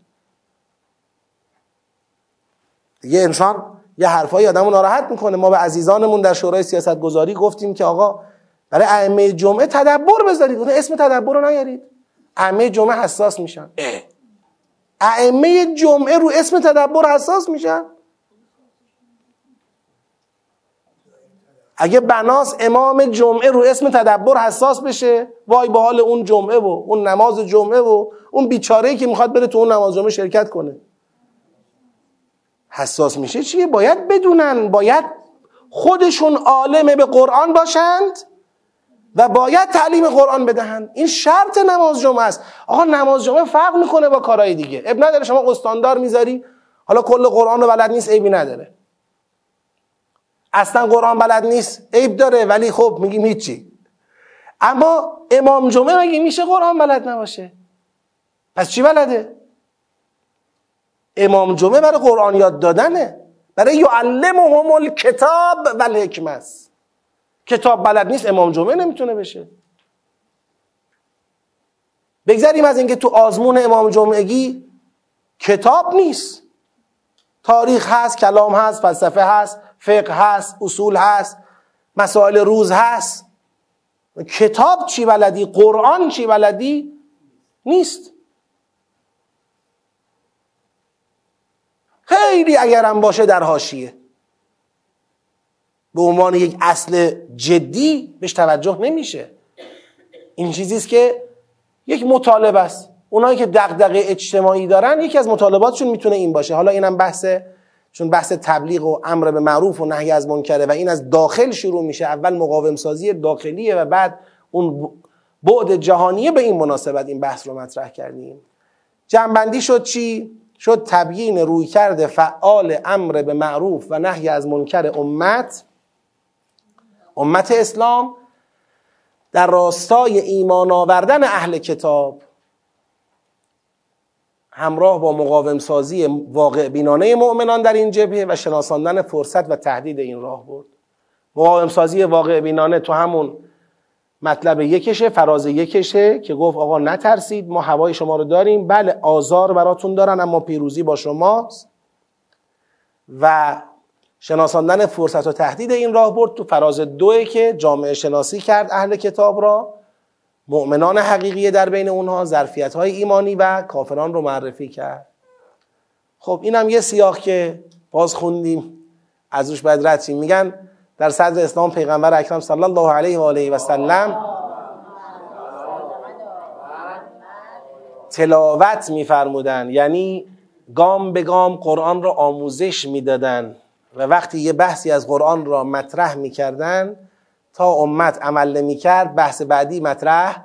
یه انسان یه حرفایی آدمو ناراحت می‌کنه. ما به عزیزانمون در شورای سیاست گذاری گفتیم که آقا برای ائمه جمعه تدبر بذارید. اسم تدبر رو نیارید. ائمه جمعه حساس میشن. ائمه جمعه رو اسم تدبر حساس میشن؟ اگه بناس امام جمعه رو اسم تدبر حساس بشه وای به حال اون جمعه و اون نماز جمعه و اون بیچاره که می‌خواد بره تو اون نماز جمعه شرکت کنه. حساس میشه چیه؟ باید بدونن باید خودشون عالم به قرآن باشند؟ و باید تعلیم قرآن بدهند. این شرط نماز جمعه است. آقا نماز جمعه فرق می‌کنه با کارهای دیگه. اب نداره شما استاندار می‌ذاری. حالا کل قرآن رو بلد نیست عیبی نداره. اصلا قرآن بلد نیست عیب داره ولی خب میگیم هیچی. اما امام جمعه مگه میشه قرآن بلد نباشه؟ پس چی بلده؟ امام جمعه برای قرآن یاد دادنه. برای یعلمهم الکتاب و الحکمه کتاب بلد نیست امام جمعه نمی‌تونه بشه. بگذاریم از اینکه تو آزمون امام جمعگی کتاب نیست. تاریخ هست کلام هست فلسفه هست فقه هست اصول هست مسائل روز هست. کتاب چی بلدی؟ قرآن چی بلدی؟ نیست. خیلی اگرم باشه در حاشیه. به عنوان یک اصل جدی بهش توجه نمیشه. این چیزی است که یک مطالبه است. اونایی که دغدغه اجتماعی دارن یکی از مطالباتشون می‌تونه این باشه. حالا اینم بحث چون بحث تبلیغ و امر به معروف و نهی از منکره و این از داخل شروع میشه. اول مقاوم سازی داخلیه و بعد اون بعد جهانیه به این مناسبت این بحث رو مطرح کردیم. جنبندی شد چی؟ شد تبیین رویکرد فعال امر به معروف و نهی از منکر امت. امت اسلام در راستای ایمان آوردن اهل کتاب همراه با مقاوم سازی واقع بینانه مؤمنان در این جبهه و شناساندن فرصت و تهدید این راه برد. مقاوم سازی واقع بینانه تو همون مطلب یکشه فراز یکشه که گفت آقا نترسید ما هوای شما رو داریم. بله آزار براتون دارن اما پیروزی با شماست. و شناساندن فرصت و تهدید این راه برد تو فراز دوه که جامعه شناسی کرد اهل کتاب را. مؤمنان حقیقی در بین اونها ظرفیت های ایمانی و کافران رو معرفی کرد. خب اینم یه سیاق که باز خوندیم. از روش باید رد میگن در صدر اسلام پیغمبر اکرم صلی الله علیه و آله و سلم تلاوت میفرمودن. یعنی گام به گام قرآن را آموزش می‌دادن. و وقتی یه بحثی از قرآن را مطرح می‌کردن تا امت عمل نمی‌کرد بحث بعدی مطرح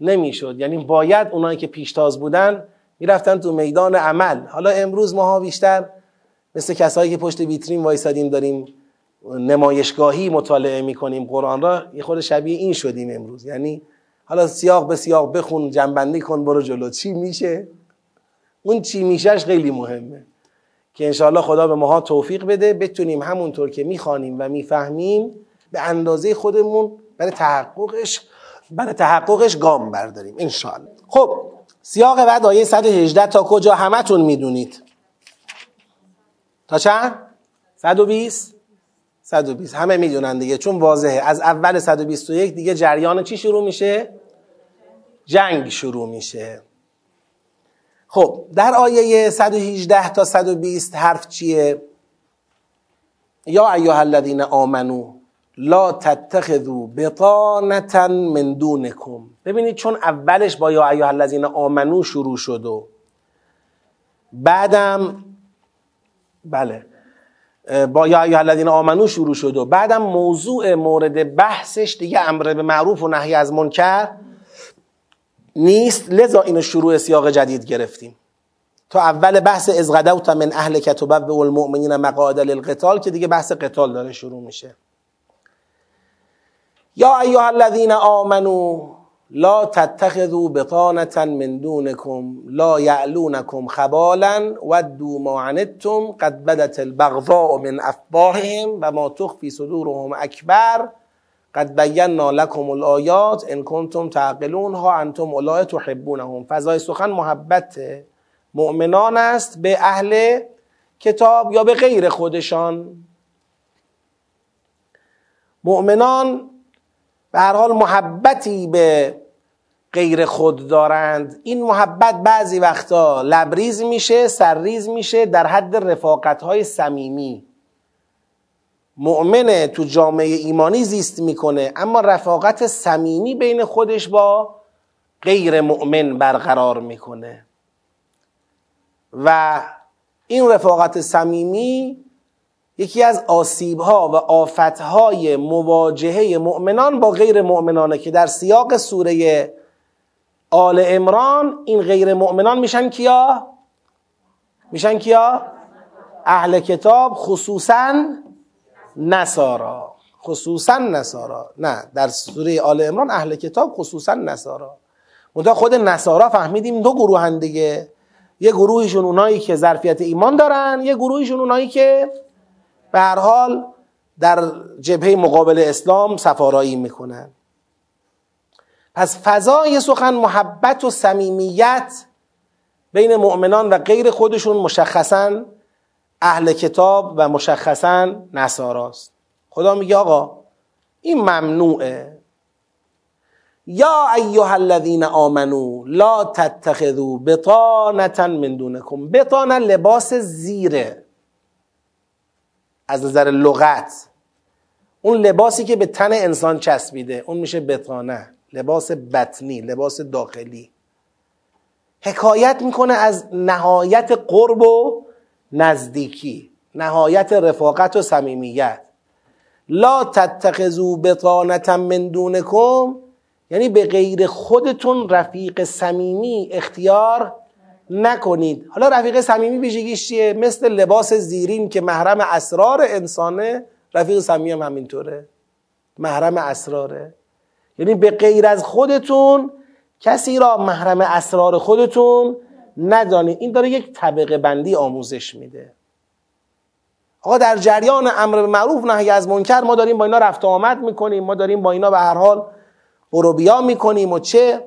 نمی‌شد. یعنی باید اونایی که پیشتاز بودن می‌رفتن تو میدان عمل. حالا امروز ماها بیشتر مثل کسایی که پشت ویترین وایسادیم داریم نمایشگاهی مطالعه می‌کنیم قرآن را یه خود شبیه این شدیم امروز. یعنی حالا سیاق به سیاق بخون جنبندی کن برو جلو. چی میشه؟ اون چی میشهش خیلی مهمه. که انشاءالله خدا به ماها توفیق بده بتونیم همونطور که می‌خوانیم و می‌فهمیم به اندازه خودمون برای تحققش برای تحققش گام برداریم انشاءالله. خب سیاق بعد آیه 118 تا کجا همتون می‌دونید؟ تا چند؟ 120 120 همه می‌دونن دیگه چون واضحه. از اول 121 دیگه جریان چی شروع میشه؟ جنگ شروع میشه. خب در آیه 118 تا 120 حرف چیه؟ یا ایها الذین آمنو لا تتخذوا بطانتا من دونکم. ببینید چون اولش با یا ایها الذین آمنو شروع شد و بعدم بله با یا ایها الذین آمنو شروع شد و بعدم موضوع مورد بحثش دیگه امر به معروف و نهی از منکر نیست. لذا اینو شروع سیاق جدید گرفتیم. تا اول بحث از غدوت من اهل کتب و المؤمنین مقاعد للقتال که دیگه بحث قتال داره شروع میشه. یا ایها الذین آمنو لا تتخذوا بطانة من دونكم لا يعلونكم خبالا ودوا ما عنتم قد بدت البغضاء من افواههم و ما تخفی صدورهم اکبر. قد بینا لكم الآیات ان کنتم تعقلون ها انتم اولئک تحبونهم. فضای سخن محبت مؤمنان است به اهل کتاب یا به غیر خودشان. مؤمنان به هر حال محبتی به غیر خود دارند. این محبت بعضی وقتا لبریز میشه سرریز میشه در حد رفاقت های صمیمی. مؤمنه تو جامعه ایمانی زیست می‌کنه اما رفاقت صمیمی بین خودش با غیر مؤمن برقرار می‌کنه و این رفاقت صمیمی یکی از آسیب ها و آفت های مواجهه مؤمنان با غیر مؤمنانه که در سیاق سوره آل امران این غیر مؤمنان میشن کیا؟ میشن کیا؟ اهل کتاب خصوصا نصارا خصوصا نصارا. نه در سوره آل امران اهل کتاب خصوصا نصارا. منتها خود نصارا فهمیدیم دو گروه دیگه. یه گروهشون اونایی که ظرفیت ایمان دارن یه گروهشون اونایی که به هر حال در جبهه مقابل اسلام سفارایی می‌کنن. پس فضای سخن محبت و صمیمیت بین مؤمنان و غیر خودشون مشخصا اهل کتاب و مشخصا نصاراست. خدا میگه آقا این ممنوعه. یا ایها الذین آمنو لا تتخذوا بطانه من دونکم. بطانه لباس زیره. از نظر لغت. اون لباسی که به تن انسان چسبیده. اون میشه بطانه لباس بطنی لباس داخلی. حکایت می‌کنه از نهایت قرب و نزدیکی نهایت رفاقت و صمیمیت. لا تتخذوا بطانه من دونکم یعنی به غیر خودتون رفیق صمیمی اختیار نکنید. حالا رفیق صمیمی ویژگیش چیه؟ مثل لباس زیرین که محرم اسرار انسانه رفیق صمیمی هم همینطوره. محرم اسراره. یعنی به غیر از خودتون کسی را محرم اسرار خودتون ندانید این داره یک طبقه بندی آموزش میده. آقا در جریان امر معروف نهی از منکر ما داریم با اینا رفت آمد می‌کنیم ما داریم با اینا به هر حال بروبیا می‌کنیم و چه؟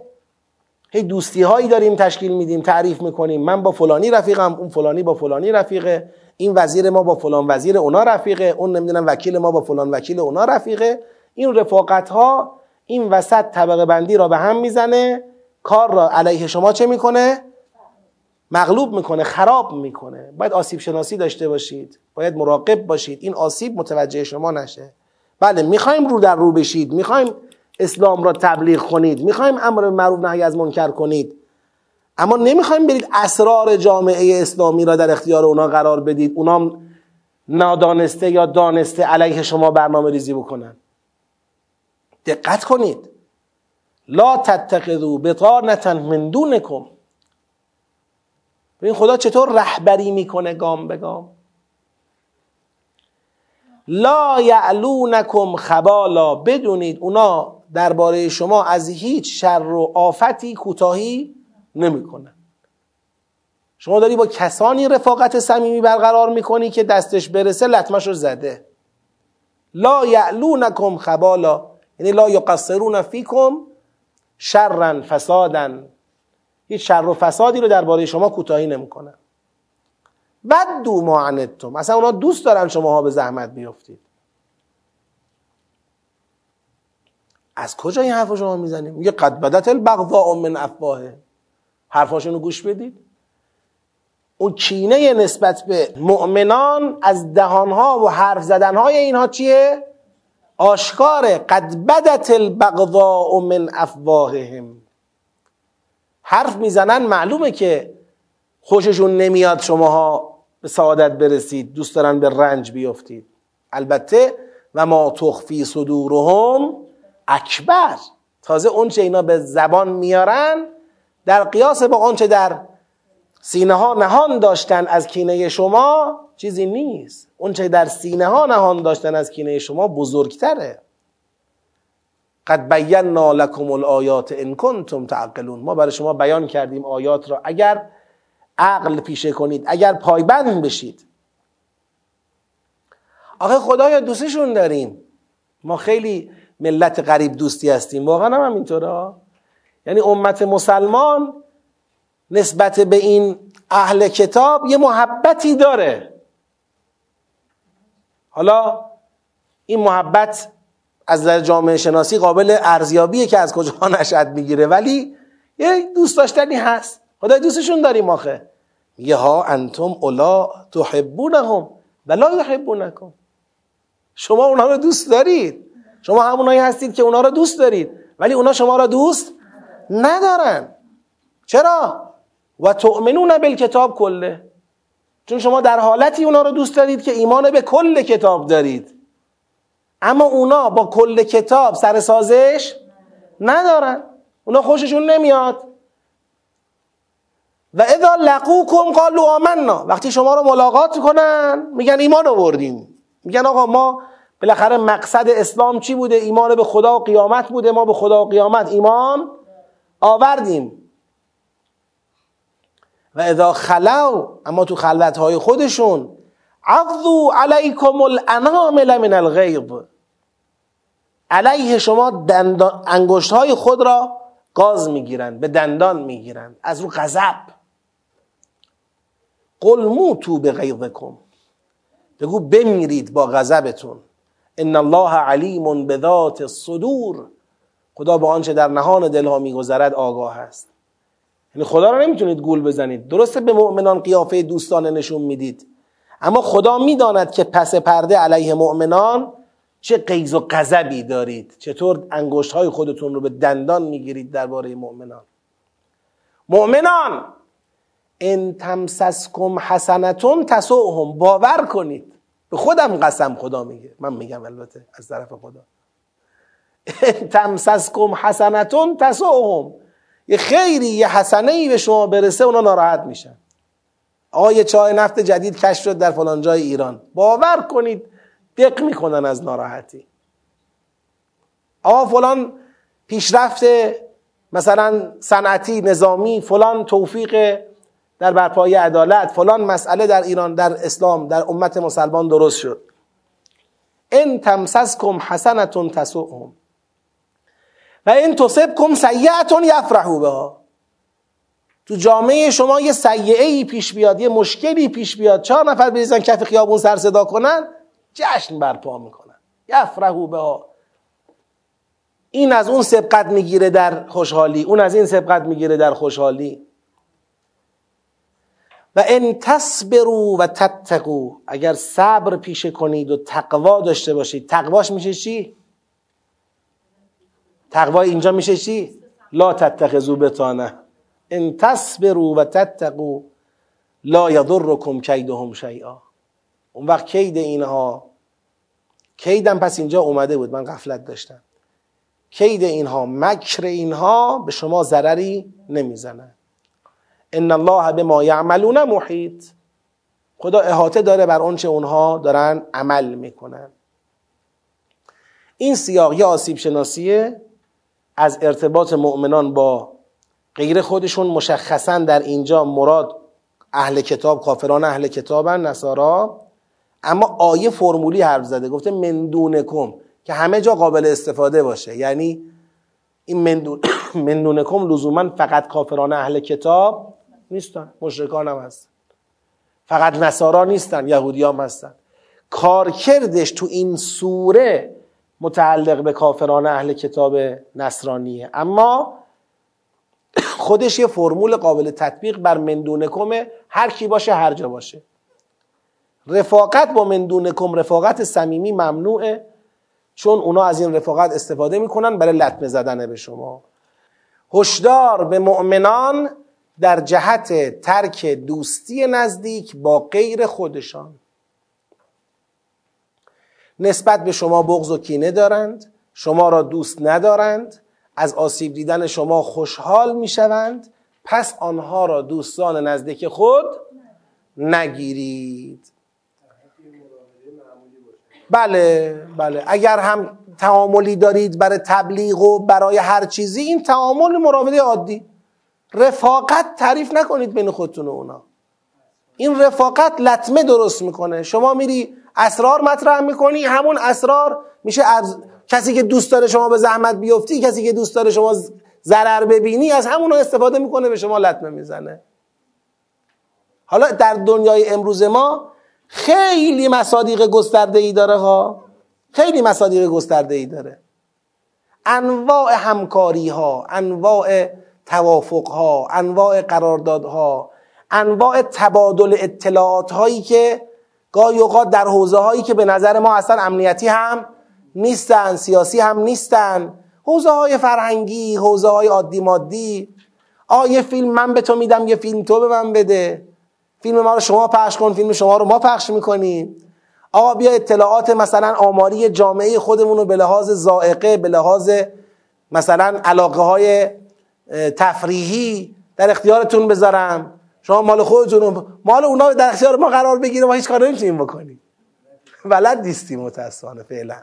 هی دوستی هایی داریم تشکیل میدیم تعریف می‌کنیم. من با فلانی رفیقم اون فلانی با فلانی رفیقه. این وزیر ما با فلان وزیر اونا رفیقه. اون نمی‌دونم وکیل ما با فلان وکیل اونا رفیقه. این رفاقت ها این وسط طبقه بندی را به هم می‌زنه. کار را علیه شما چه می‌کنه؟ مغلوب می‌کنه خراب می‌کنه. باید آسیب شناسی داشته باشید. باید مراقب باشید. این آسیب متوجه شما نشه. بله می‌خوایم رو در رو بشید. می‌خوایم اسلام را تبلیغ کنید. می‌خوایم امر معروف نهی از منکر کنید. اما نمی‌خوایم برید اسرار جامعه اسلامی را در اختیار اونا قرار بدید. اونا نادانسته یا دانسته علیه شما برنامه ریزی بکنن. دقت کنید. لا تتخذوا بطانه من دونکم. ببین خدا چطور رهبری می‌کنه گام به گام. لا یعلونکم خبالا بدونید اونا درباره شما از هیچ شر و آفتی کوتاهی نمی‌کنن. شما داری با کسانی رفاقت صمیمی برقرار می‌کنی که دستش برسه لطمش رو زده. لا یعلونکم خبالا یعنی لا یقصرون فیکم شرا فسادا هیچ شر و فسادی رو درباره شما کوتاهی نمی‌کنن دو ما عنتم. اصلا اونا دوست دارن شماها به زحمت بیفتید. از کجا این حرف شما می‌زنیم میگه قد بدت البغضاء من افواهه. حرفاشونو گوش بدید. اون کینه نسبت به مؤمنان از دهانها و حرف زدنهای اینها چیه؟ آشکاره. قد بدت البغضاء من افواههم. حرف می‌زنن معلومه که خوششون نمیاد شماها به سعادت برسید دوست دارن به رنج بیفتید. البته و ما تخفی صدورهم اکبر. تازه اونچه اینا به زبان میارن در قیاس با آنچه در سینه ها نهان داشتن از کینه شما چیزی نیست. اونچه در سینه ها نهان داشتن از کینه شما بزرگتره. قد بینا لکم الآیات ان کنتم تعقلون. ما برای شما بیان کردیم آیات را. اگر عقل پیشه کنید اگر پایبند بشید. آخه خدایا دوستشون داریم. ما خیلی ملت غریب دوستی هستیم. واقعا هم اینطوره یعنی امت مسلمان نسبت به این اهل کتاب یه محبتی داره. حالا این محبت از نظر جامعه شناسی قابل ارزیابیه که از کجا نشد می‌گیره. ولی یه دوست داشتنی هست. خدای دوستشون داریم آخه. میگه ها انتم اولا تحبونهم ولا یحبونکم. شما اونها رو دوست دارید. شما همونایی هستید که اونها رو دوست دارید. ولی اونا شما را دوست ندارن. چرا؟ و تؤمنون بالکتاب کله. چون شما در حالتی اونا رو دوست دارید که ایمان به کل کتاب دارید. اما اونا با کل کتاب سر سازش ندارن. اونا خوششون نمیاد. و اذا لقوکم قالوا آمنا. وقتی شما رو ملاقات کنن میگن ایمان آوردیم. میگن آقا ما بالاخره مقصد اسلام چی بوده؟ ایمان به خدا و قیامت بوده. ما به خدا و قیامت ایمان آوردیم. و اذا خلو اما تو خلوت های خودشون عضو علیکم الانامل من الغیظ علیه شما انگشت های خود را گاز می‌گیرند به دندان می‌گیرند. از رو غضب. قل موتو به غیظکم بگو بمیرید با غضبتون. ان الله علیم به ذات الصدور. خدا با آنچه در نهان دلها میگذرد آگاه است. یعنی خدا را نمی‌تونید گول بزنید. درسته به مؤمنان قیافه دوستانه نشون می‌دید. اما خدا می‌داند که پس پرده علیه مؤمنان چه قیز و غضبی دارید. چطور انگشت های خودتون رو به دندان می‌گیرید درباره مؤمنان. مؤمنان ان تمسسکم حسنتون تسوهم باور کنید. به خودم قسم خدا میگه. من میگم البته از طرف خدا. تمسسکم حسنتون تسوهم یه خیری یه حسنه ای به شما برسه اونا ناراحت میشن. آقا یه چای نفت جدید کشف شد در فلان جای ایران. باور کنید دق می‌کنن از ناراحتی. آقا فلان پیشرفت مثلا صنعتی نظامی فلان توفیق در برپایی عدالت فلان مسئله در ایران در اسلام در امت مسلمان درست شد. ان تمسسکم حسنتون تسوهم و این تصبکم سیعتون یفرحو بها. تو جامعه شما یه سیعه ای پیش بیاد یه مشکلی پیش بیاد چهار نفر بریزن کف خیابون سر صدا کنن جشن برپا می‌کنن. یفرحو بها. این از اون سبقت می‌گیره در خوشحالی اون از این سبقت می‌گیره در خوشحالی. و ان تصبروا و تتقوا اگر صبر پیشه کنید و تقوا داشته باشید. تقواش میشه چی؟ تقوا اینجا میشه چی؟ لا تتخذوا بتانه ان تصبروا و تتقوا لا یضرکم کیدهم شیئا. اون وقت کید اینها کیدم پس اینجا اومده بود من غفلت داشتم. کید اینها مکر اینها به شما ضرری نمی‌زنه. ان الله به ما یعملون محیط. خدا احاطه داره بر آنچه اونها دارن عمل می‌کنن. این سیاق یا آسیب شناسیه از ارتباط مؤمنان با غیر خودشون مشخصا در اینجا مراد اهل کتاب کافران اهل کتابن نصارا. اما آیه فرمولی حرف زده گفته مندونکم که همه جا قابل استفاده باشه. یعنی این مندون مندونکم لزوما فقط کافران اهل کتاب نیستن مشرکان هم هستن. فقط نصارا نیستن یهودی هم هستن. کارکردش تو این سوره متعلق به کافران اهل کتاب نصرانیه. اما خودش یه فرمول قابل تطبیق بر مندونکمه هر کی باشه هر جا باشه. رفاقت با مندونکم رفاقت صمیمی ممنوعه چون اونا از این رفاقت استفاده می‌کنن برای لطمه زدن به شما. هشدار به مؤمنان در جهت ترک دوستی نزدیک با غیر خودشان. نسبت به شما بغض و کینه دارند شما را دوست ندارند از آسیب دیدن شما خوشحال می‌شوند پس آنها را دوستان نزدیک خود نگیرید. بله بله. اگر هم تعاملی دارید برای تبلیغ و برای هر چیزی این تعامل مراوده عادی. رفاقت تعریف نکنید بین خودتون و اونا. این رفاقت لطمه درست می‌کنه. شما میری اسرار مطرح می‌کنی همون اسرار میشه از کسی که دوست داره شما به زحمت بیفتی کسی که دوست داره شما ضرر ببینی از همون استفاده می‌کنه به شما لطمه می‌زنه. حالا در دنیای امروز ما خیلی مصادیق گسترده ای داره ها. خیلی مصادیق گسترده ای داره. انواع همکاری ها انواع توافق ها انواع قراردادها انواع تبادل اطلاعات هایی که گاهی اوقات در حوزه هایی که به نظر ما اصلا امنیتی هم نیستن سیاسی هم نیستن. حوزه های فرهنگی حوزه های عادی مادی. آ یه فیلم من به تو میدم یه فیلم تو به من بده. فیلم ما رو شما پخش کن فیلم شما رو ما پخش می‌کنیم. آقا بیا اطلاعات مثلا آماری جامعه خودمون رو به لحاظ زائقه به لحاظ مثلا علاقه های تفریحی در اختیارتون بذارم. شما مال خودتون مال اونا در اختیار ما قرار بگیره ما هیچ کار نمی‌تونیم بکنیم. ولد نیستیم متاسفانه فعلا.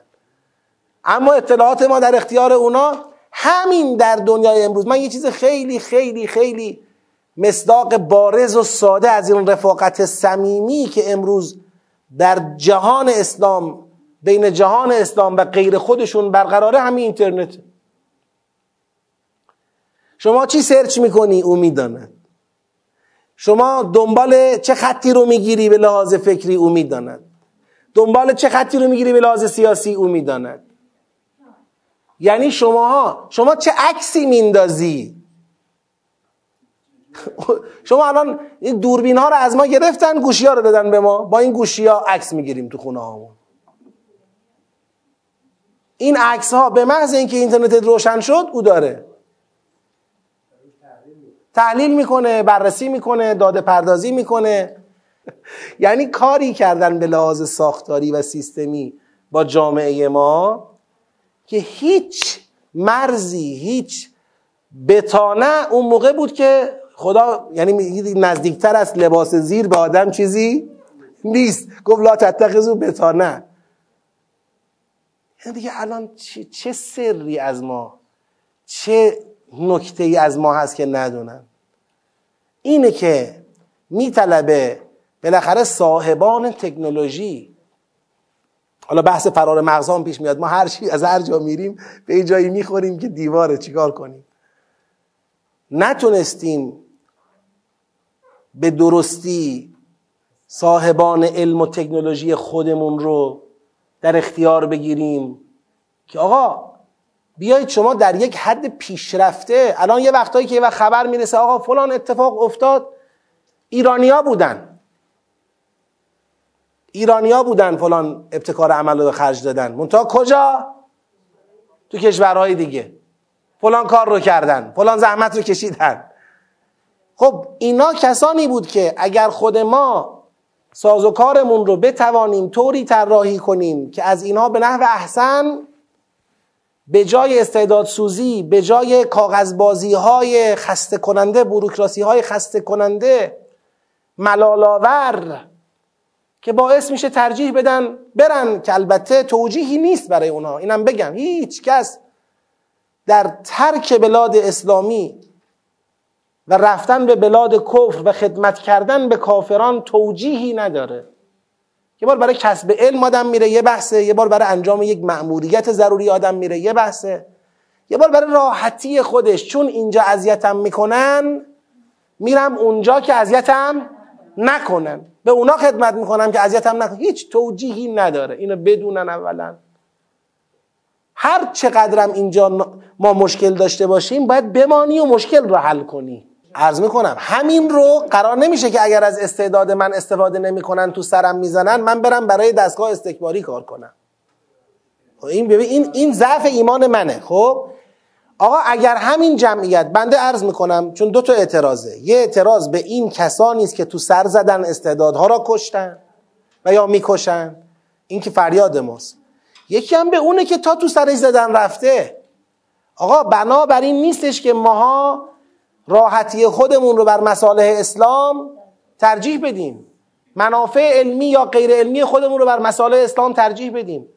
اما اطلاعات ما در اختیار اونا همین در دنیای امروز. من یه چیز خیلی خیلی خیلی مصداق بارز و ساده از این رفاقت صمیمی که امروز در جهان اسلام بین جهان اسلام و غیر خودشون برقراره همین اینترنت. شما چی سرچ می‌کنی؟ او می‌داند شما دنبال چه خطی رو می‌گیری به لحاظ فکری؟ او می‌داند دنبال چه خطی رو می‌گیری به لحاظ سیاسی؟ او می‌داند یعنی شماها. شما چه عکسی میندازی؟ شما الان این دوربین ها رو از ما گرفتن گوشی ها رو دادن به ما. با این گوشی ها عکس می‌گیریم تو خونه هامون این عکس ها به محض اینکه اینترنت روشن شد او داره. تحلیل می‌کنه بررسی می‌کنه داده پردازی می‌کنه. یعنی کاری کردن به لحاظ ساختاری و سیستمی با جامعه ما که هیچ مرزی هیچ بتانه اون موقع بود که خدا یعنی نزدیکتر از لباس زیر به آدم چیزی نیست. گفت لا تتخذو بتانه. یعنی دیگه الان چه, چه سری از ما چه نکته ای از ما هست که ندونن. اینه که میطلبه بالاخره صاحبان تکنولوژی حالا بحث فرار مغزان پیش میاد. ما هر چی از هر جا میریم به این جایی می‌خوریم که دیواره چیکار کنیم؟ نتونستیم به درستی صاحبان علم و تکنولوژی خودمون رو در اختیار بگیریم که آقا بیایید شما در یک حد پیشرفته الان یه وقتایی که یه وقت خبر می‌رسه آقا فلان اتفاق افتاد ایرانیا بودن. ایرانیا بودن فلان ابتکار عمل رو خرج دادن. منتها کجا؟ تو کشورهای دیگه. فلان کار رو کردن. فلان زحمت رو کشیدن. خب اینا کسانی بود که اگر خود ما سازوکارمون رو بتوانیم طوری طراحی کنیم که از اینها به نحو احسن به جای استعداد سوزی به جای کاغذبازی های خسته کننده بروکراسی های خسته کننده ملالاور که باعث میشه ترجیح بدن برن که البته توجیهی نیست برای اونها. اینم بگم هیچ کس در ترک بلاد اسلامی و رفتن به بلاد کفر و خدمت کردن به کافران توجیهی نداره. یه بار برای کسب علم آدم میره یه بحثه. یه بار برای انجام یک مأموریت ضروری آدم میره یه بحثه. یه بار برای راحتی خودش چون اینجا اذیتم می‌کنن میرم اونجا که اذیتم نکنن. به اونا خدمت می‌کنم که اذیتم نکنن. هیچ توجیهی نداره. اینو بدونن اولا. هر چقدرم اینجا ما مشکل داشته باشیم باید بمانی و مشکل رو حل کنی. عرض می‌کنم همین رو قرار نمیشه که اگر از استعداد من استفاده نمی‌کنن تو سرم می‌زنن من برم برای دستگاه استکباری کار کنم. خب این ببین این این ضعف ایمان منه. خب؟ آقا اگر همین جمعیت بنده عرض می‌کنم چون دو تا اعتراضه. یه اعتراض به این کسانی است که تو سر زدن استعدادها را کشتن و یا می‌کشن. این که فریاد ماست. یکی هم به اونه که تا تو سرش زدن رفته. آقا بنابراین نیستش که ماها راحتی خودمون رو بر مصالح اسلام ترجیح بدیم. منافع علمی یا غیر علمی خودمون رو بر مصالح اسلام ترجیح بدیم.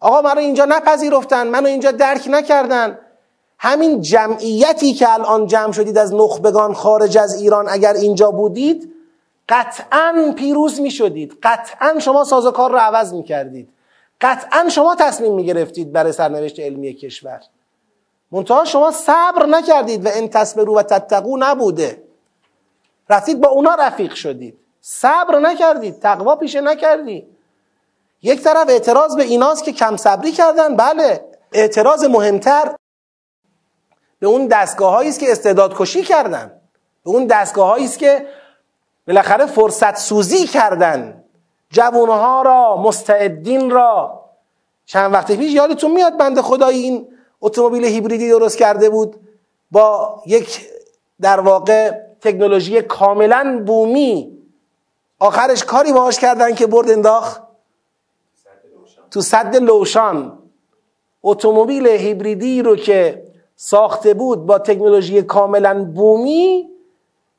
آقا منو اینجا نپذیرفتن منو اینجا درک نکردن. همین جمعیتی که الان جمع شدید از نخبگان خارج از ایران اگر اینجا بودید قطعا پیروز می شدید قطعا شما سازوکار رو عوض می کردید قطعا شما تصمیم می گرفتید برای سرنوشت علمی کشور. منتها شما صبر نکردید و ان تصبروا و تتقو نبوده. رفتید با اونا رفیق شدید. صبر نکردید تقوا پیشه نکردید. یک طرف اعتراض به ایناست که کم صبری کردن بله. اعتراض مهمتر به اون دستگاه است که استعداد کشی کردن. به اون دستگاه است که بالاخره فرصت سوزی کردن. جوانها را مستعدین را. چند وقت پیش یادتون میاد بند خدای این اتومبیل هیبریدی درست کرده بود؟ با یک در واقع تکنولوژی کاملا بومی. آخرش کاری باهاش کردن که برد انداخت؟ تو صد لوشان. اتومبیل هیبریدی رو که ساخته بود با تکنولوژی کاملا بومی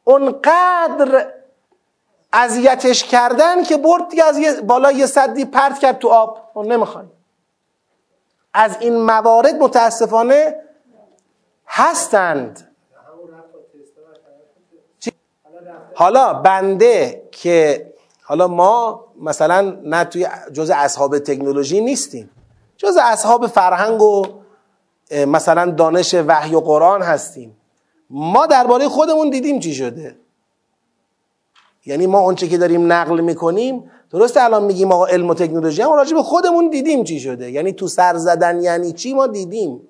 اونقدر اذیتش کردن که برد دیگه از بالا یه صدی پرت کرد تو آب. نمی‌خوای. از این موارد متاسفانه هستند. حالا بنده که حالا ما مثلا نه توی جز اصحاب تکنولوژی نیستیم. جز اصحاب فرهنگ و مثلا دانش وحی و قرآن هستیم. ما درباره خودمون دیدیم چی شده. یعنی ما اونچه که داریم نقل می‌کنیم درسته الان میگیم آقا علم و تکنولوژی اما راجع به خودمون دیدیم چی شده. یعنی تو سر زدن یعنی چی ما دیدیم.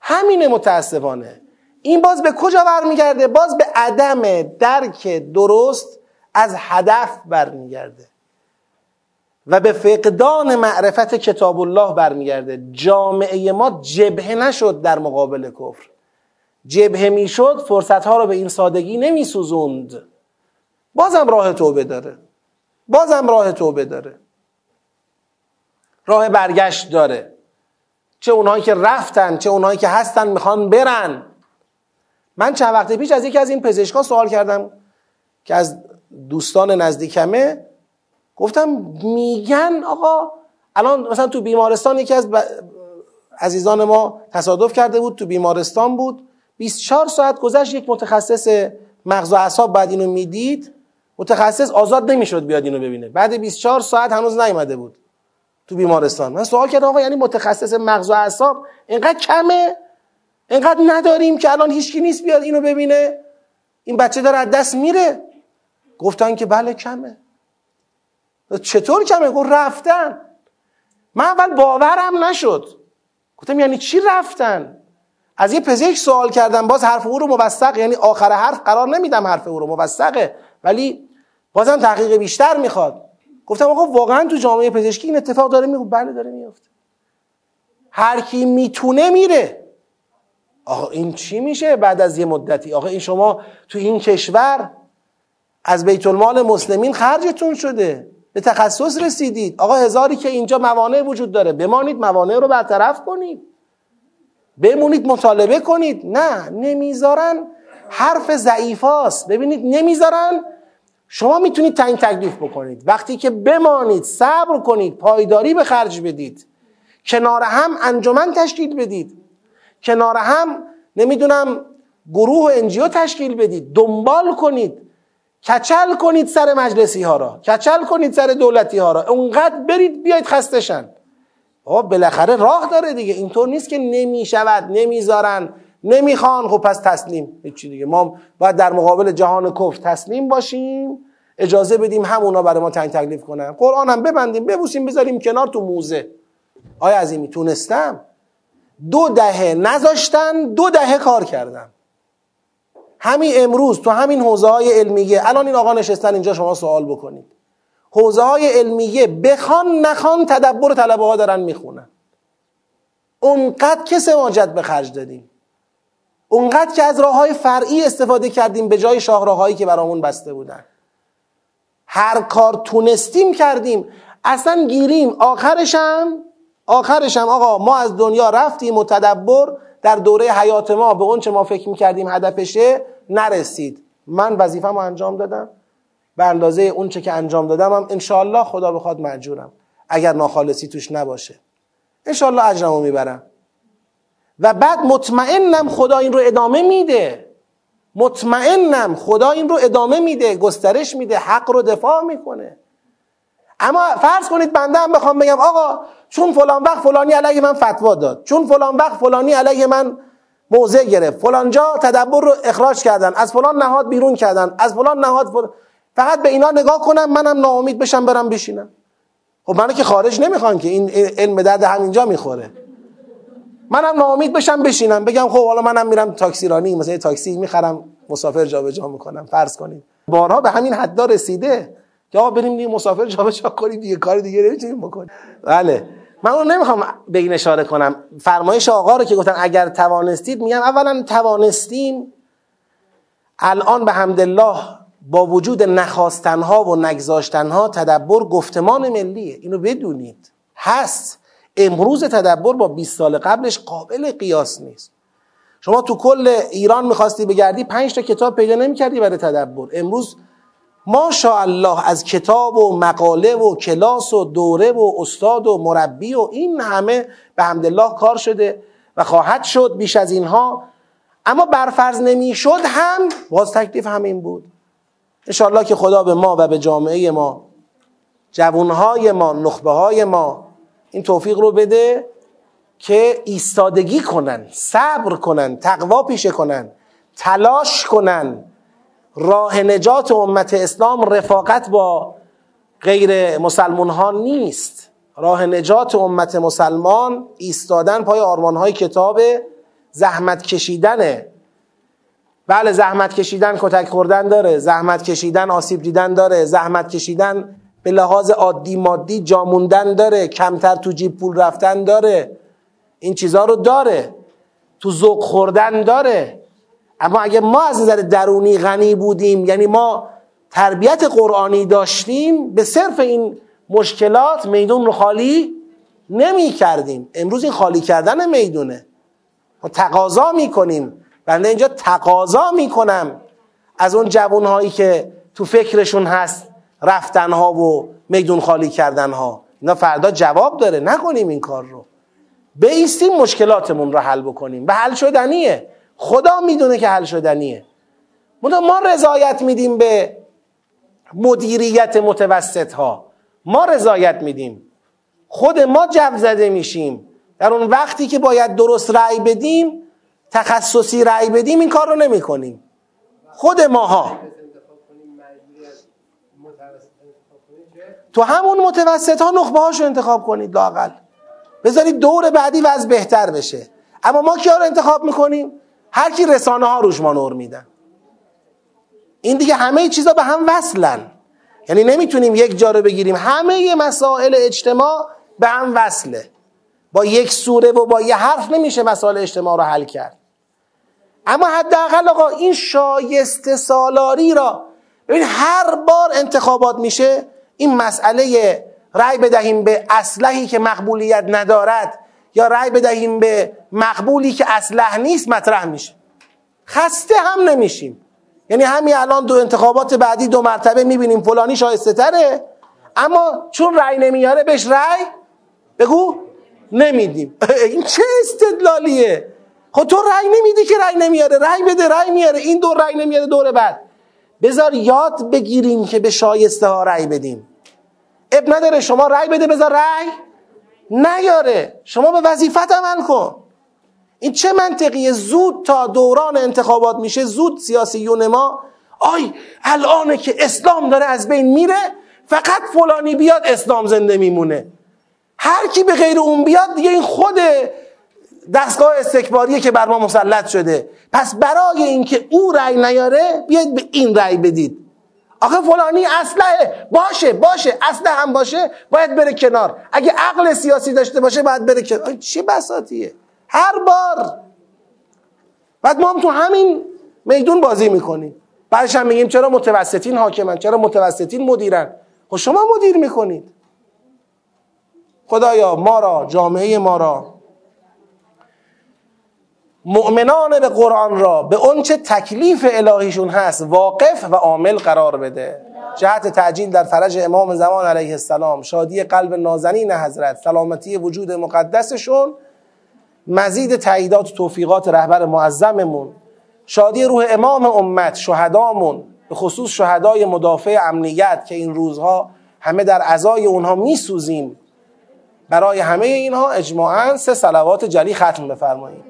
همینه متاسفانه. این باز به کجا برمیگرده؟ باز به عدم درک درست از هدف برمیگرده. و به فقدان معرفت کتاب الله برمیگرده. جامعه ما جبهه نشد در مقابل کفر. جبهه می‌شد فرصت ها رو به این سادگی نمیسوزوند. بازم راه توبه داره. بازم راه توبه داره. راه برگشت داره. چه اونهایی که رفتن چه اونهایی که هستن می‌خوان برن. من چند وقت پیش از یکی از این پزشکا سوال کردم که از دوستان نزدیکمه گفتم میگن آقا الان مثلا تو بیمارستان یکی از عزیزان ما تصادف کرده بود تو بیمارستان بود. 24 ساعت گذشت یک متخصص مغز و اعصاب بعد اینو می‌دید. متخصص آزاد نمی‌شد بیاد اینو ببینه. بعد 24 ساعت هنوز نیومده بود تو بیمارستان. من سوال کردم آقا یعنی متخصص مغز و اعصاب اینقدر کمه؟ اینقدر نداریم که الان هیچکی نیست بیاد اینو ببینه؟ این بچه داره از دست میره؟ گفتن که بله کمه. چطور کمه؟ گفت رفتن. من اول باورم نشد. گفتم یعنی چی رفتن؟ از یه پزشک سوال کردم باز حرف او رو موثق یعنی آخر حرف قرار نمیدم حرف او رو موثقه. ولی بازم تحقیق بیشتر می‌خواد. گفتم آقا واقعا تو جامعه پزشکی این اتفاق داره میگه بله داره میفته هر کی می‌تونه میره. آقا این چی میشه بعد از یه مدتی؟ آقا این شما تو این کشور از بیت المال مسلمین خرجتون شده. به تخصص رسیدید. آقا هزاری که اینجا موانع وجود داره بمانید موانع رو برطرف کنید. بمونید مطالبه کنید. نه نمی‌ذارن حرف ضعیفاست. ببینید نمی‌ذارن. شما می‌تونید تعیین تکلیف بکنید. وقتی که بمانید صبر کنید پایداری به خرج بدید. کنار هم انجمن تشکیل بدید. کنار هم نمی‌دونم گروه و انجیو تشکیل بدید. دنبال کنید. کچل کنید سر مجلسی ها را. کچل کنید سر دولتی ها را. اونقدر برید بیاید خستشن آقا بالاخره راه داره دیگه. اینطور نیست که نمی‌شود نمی‌ذارن نمی‌خوان. خب پس تسلیم. هیچی دیگه. ما باید در مقابل جهان کفر تسلیم باشیم. اجازه بدیم همونا برای ما تعیین تکلیف کنن. قرآن هم ببندیم ببوسیم بذاریم کنار تو موزه. آیا عظیمی تونستم؟ دو دهه نذاشتن دو دهه کار کردم. همین امروز تو همین حوزه های علمیه الان این آقا نشستن اینجا شما سوال بکنید. حوزه های علمیه بخوان نخوان تدبر طلبه ها دارن می‌خونن. اونقدر که سماجت به خرج دادیم. اونقدر که از راه های فرعی استفاده کردیم به جای شاهراهایی که برامون بسته بودن. هر کار تونستیم کردیم. اصلا گیریم. آخرشم آخرشم آقا ما از دنیا رفتیم و تدبر در دوره حیات ما به اون چه ما فکر می‌کردیم هدفشه نرسید. من وظیفم رو انجام دادم. به اندازه اون چه که انجام دادم هم انشاءالله خدا بخواد مجورم. اگر ناخالصی توش نباشه. انشاءالله اجرمو می‌برم. و بعد مطمئنم خدا این رو ادامه میده. مطمئنم خدا این رو ادامه میده. گسترش میده. حق رو دفاع می‌کنه. اما فرض کنید بنده هم بخوام بگم آقا چون فلان وقت فلانی علیه من فتوا داد چون فلان وقت فلانی علیه من موضع گرفت فلان جا تدبر رو اخراج کردن از فلان نهاد بیرون کردن از فلان نهاد فلان... فقط به اینا نگاه کنم منم ناامید بشم برم بشینم. خب منو که خارج نمی‌خوان که این علم درد همینجا می‌خوره. منم ناامید بشم بشینم بگم خب حالا منم میرم تاکسی رانی مثلا تاکسی می‌خرم مسافر جابجا می‌کنم فرض کنید. بارها به همین حدا رسیده. آقا بریم دیگه مسافر جابجا کنیم دیگه کار دیگه نمی‌تونیم بکنیم. بله. من اون نمی‌خوام به این اشاره کنم. فرمایش آقا رو که گفتن اگر توانستید میگم اولا توانستیم الان به حمدالله با وجود نخواستنها و نگذاشتنها تدبر گفتمان ملیه. اینو بدونید. هست. امروز تدبر با 20 سال قبلش قابل قیاس نیست. شما تو کل ایران می‌خواستی بگردی پنج تا کتاب پیدا نمی‌کردی برای تدبر. امروز الله از کتاب و مقاله و کلاس و دوره و استاد و مربی و این همه به حمدالله کار شده و خواهد شد بیش از اینها. اما برفرض نمی‌شد هم باز تکلیف همین بود. انشاءالله که خدا به ما و به جامعه ما جوانهای ما نخبه های ما این توفیق رو بده که ایستادگی کنن صبر کنن تقوا پیشه کنن تلاش کنن. راه نجات امت اسلام رفاقت با غیر مسلمان ها نیست. راه نجات امت مسلمان ایستادن پای آرمان های کتاب زحمت کشیدنه بله زحمت کشیدن کتک خوردن داره زحمت کشیدن آسیب دیدن داره زحمت کشیدن به لحاظ عادی مادی جاموندن داره کمتر تو جیب پول رفتن داره. این چیزها رو داره. تو ذوق خوردن داره. اما اگه ما از نظر درونی غنی بودیم یعنی ما تربیت قرآنی داشتیم به صرف این مشکلات میدون رو خالی نمی کردیم. امروز این خالی کردن می‌دونه. ما تقاضا می‌کنیم بنده اینجا تقاضا می‌کنم از اون جوانهایی که تو فکرشون هست رفتنها و میدون خالی کردنها. اینا فردا جواب داره. نکنیم این کار رو. بیستیم مشکلاتمون رو حل بکنیم. و حل شدنیه. خدا می‌دونه که حل شدنیه. ما رضایت میدیم به مدیریت متوسط ها ما رضایت میدیم. خود ما جو زده میشیم. در اون وقتی که باید درست رأی بدیم تخصصی رأی بدیم این کار رو نمی کنیم خود ماها. تو همون متوسط ها نخبه هاشو انتخاب کنید لاقل بذارید دور بعدی وضع بهتر بشه. اما ما کیا رو انتخاب می‌کنیم؟ هر کی رسانه ها روش ما نور میدن. این دیگه همه چیزا به هم وصلن. یعنی نمی‌تونیم یک جا رو بگیریم. همه مسائل اجتماع به هم وصله. با یک سوره و با یه حرف نمیشه مسائل اجتماع رو حل کرد. اما حداقل آقا این شایسته سالاری را ببین هر بار انتخابات میشه این مسئله رأی بدهیم به اسلحی که مقبولیت ندارد. یا رأی بدهیم به مقبولی که اسلح نیست مطرح میشه. خسته هم نمیشیم. یعنی همین الان دو انتخابات بعدی دو مرتبه می‌بینیم. فلانی شایسته تره. اما چون رأی نمیاره بهش رأی بگو نمیدیم. این چه استدلالیه؟ خب تو رأی نمیدی که رأی نمیاره. رأی بده رأی میاره. این دور رأی نمیاره دور بعد. بذار یاد بگیریم که به شایسته ها رأی بدیم. اب نداره شما رأی بده بذار رأی. نیاره. شما به وظیفت عمل کن. این چه منطقیه؟ زود تا دوران انتخابات میشه زود سیاسیون ما آی الانه که اسلام داره از بین میره فقط فلانی بیاد اسلام زنده میمونه. هر کی به غیر اون بیاد دیگه این خود دستگاه استکباریه که بر ما مسلط شده. پس برای اینکه او رأی نیاره بیاید به این رأی بدید. آخه فلانی اسلحه. باشه باشه اسلحه هم باشه باید بره کنار. اگه عقل سیاسی داشته باشه باید بره کنار. چه بساتیه؟ هر بار. بعد ما هم تو همین میدون بازی می‌کنیم. بعدش هم میگیم چرا متوسطین حاکمن؟ چرا متوسطین مدیرن؟ خب شما مدیر می‌کنید. خدایا ما را جامعه ما را مؤمنان به قرآن را به اونچه تکلیف الهیشون هست واقف و عامل قرار بده. جهت تعجیل در فرج امام زمان علیه السلام شادی قلب نازنین حضرت سلامتی وجود مقدسشون مزید تاییدات و توفیقات رهبر معظممون شادی روح امام امت شهدامون به خصوص شهدای مدافع امنیت که این روزها همه در ازای اونها میسوزیم. برای همه اینها اجماعا سه صلوات جلی ختم بفرمایید.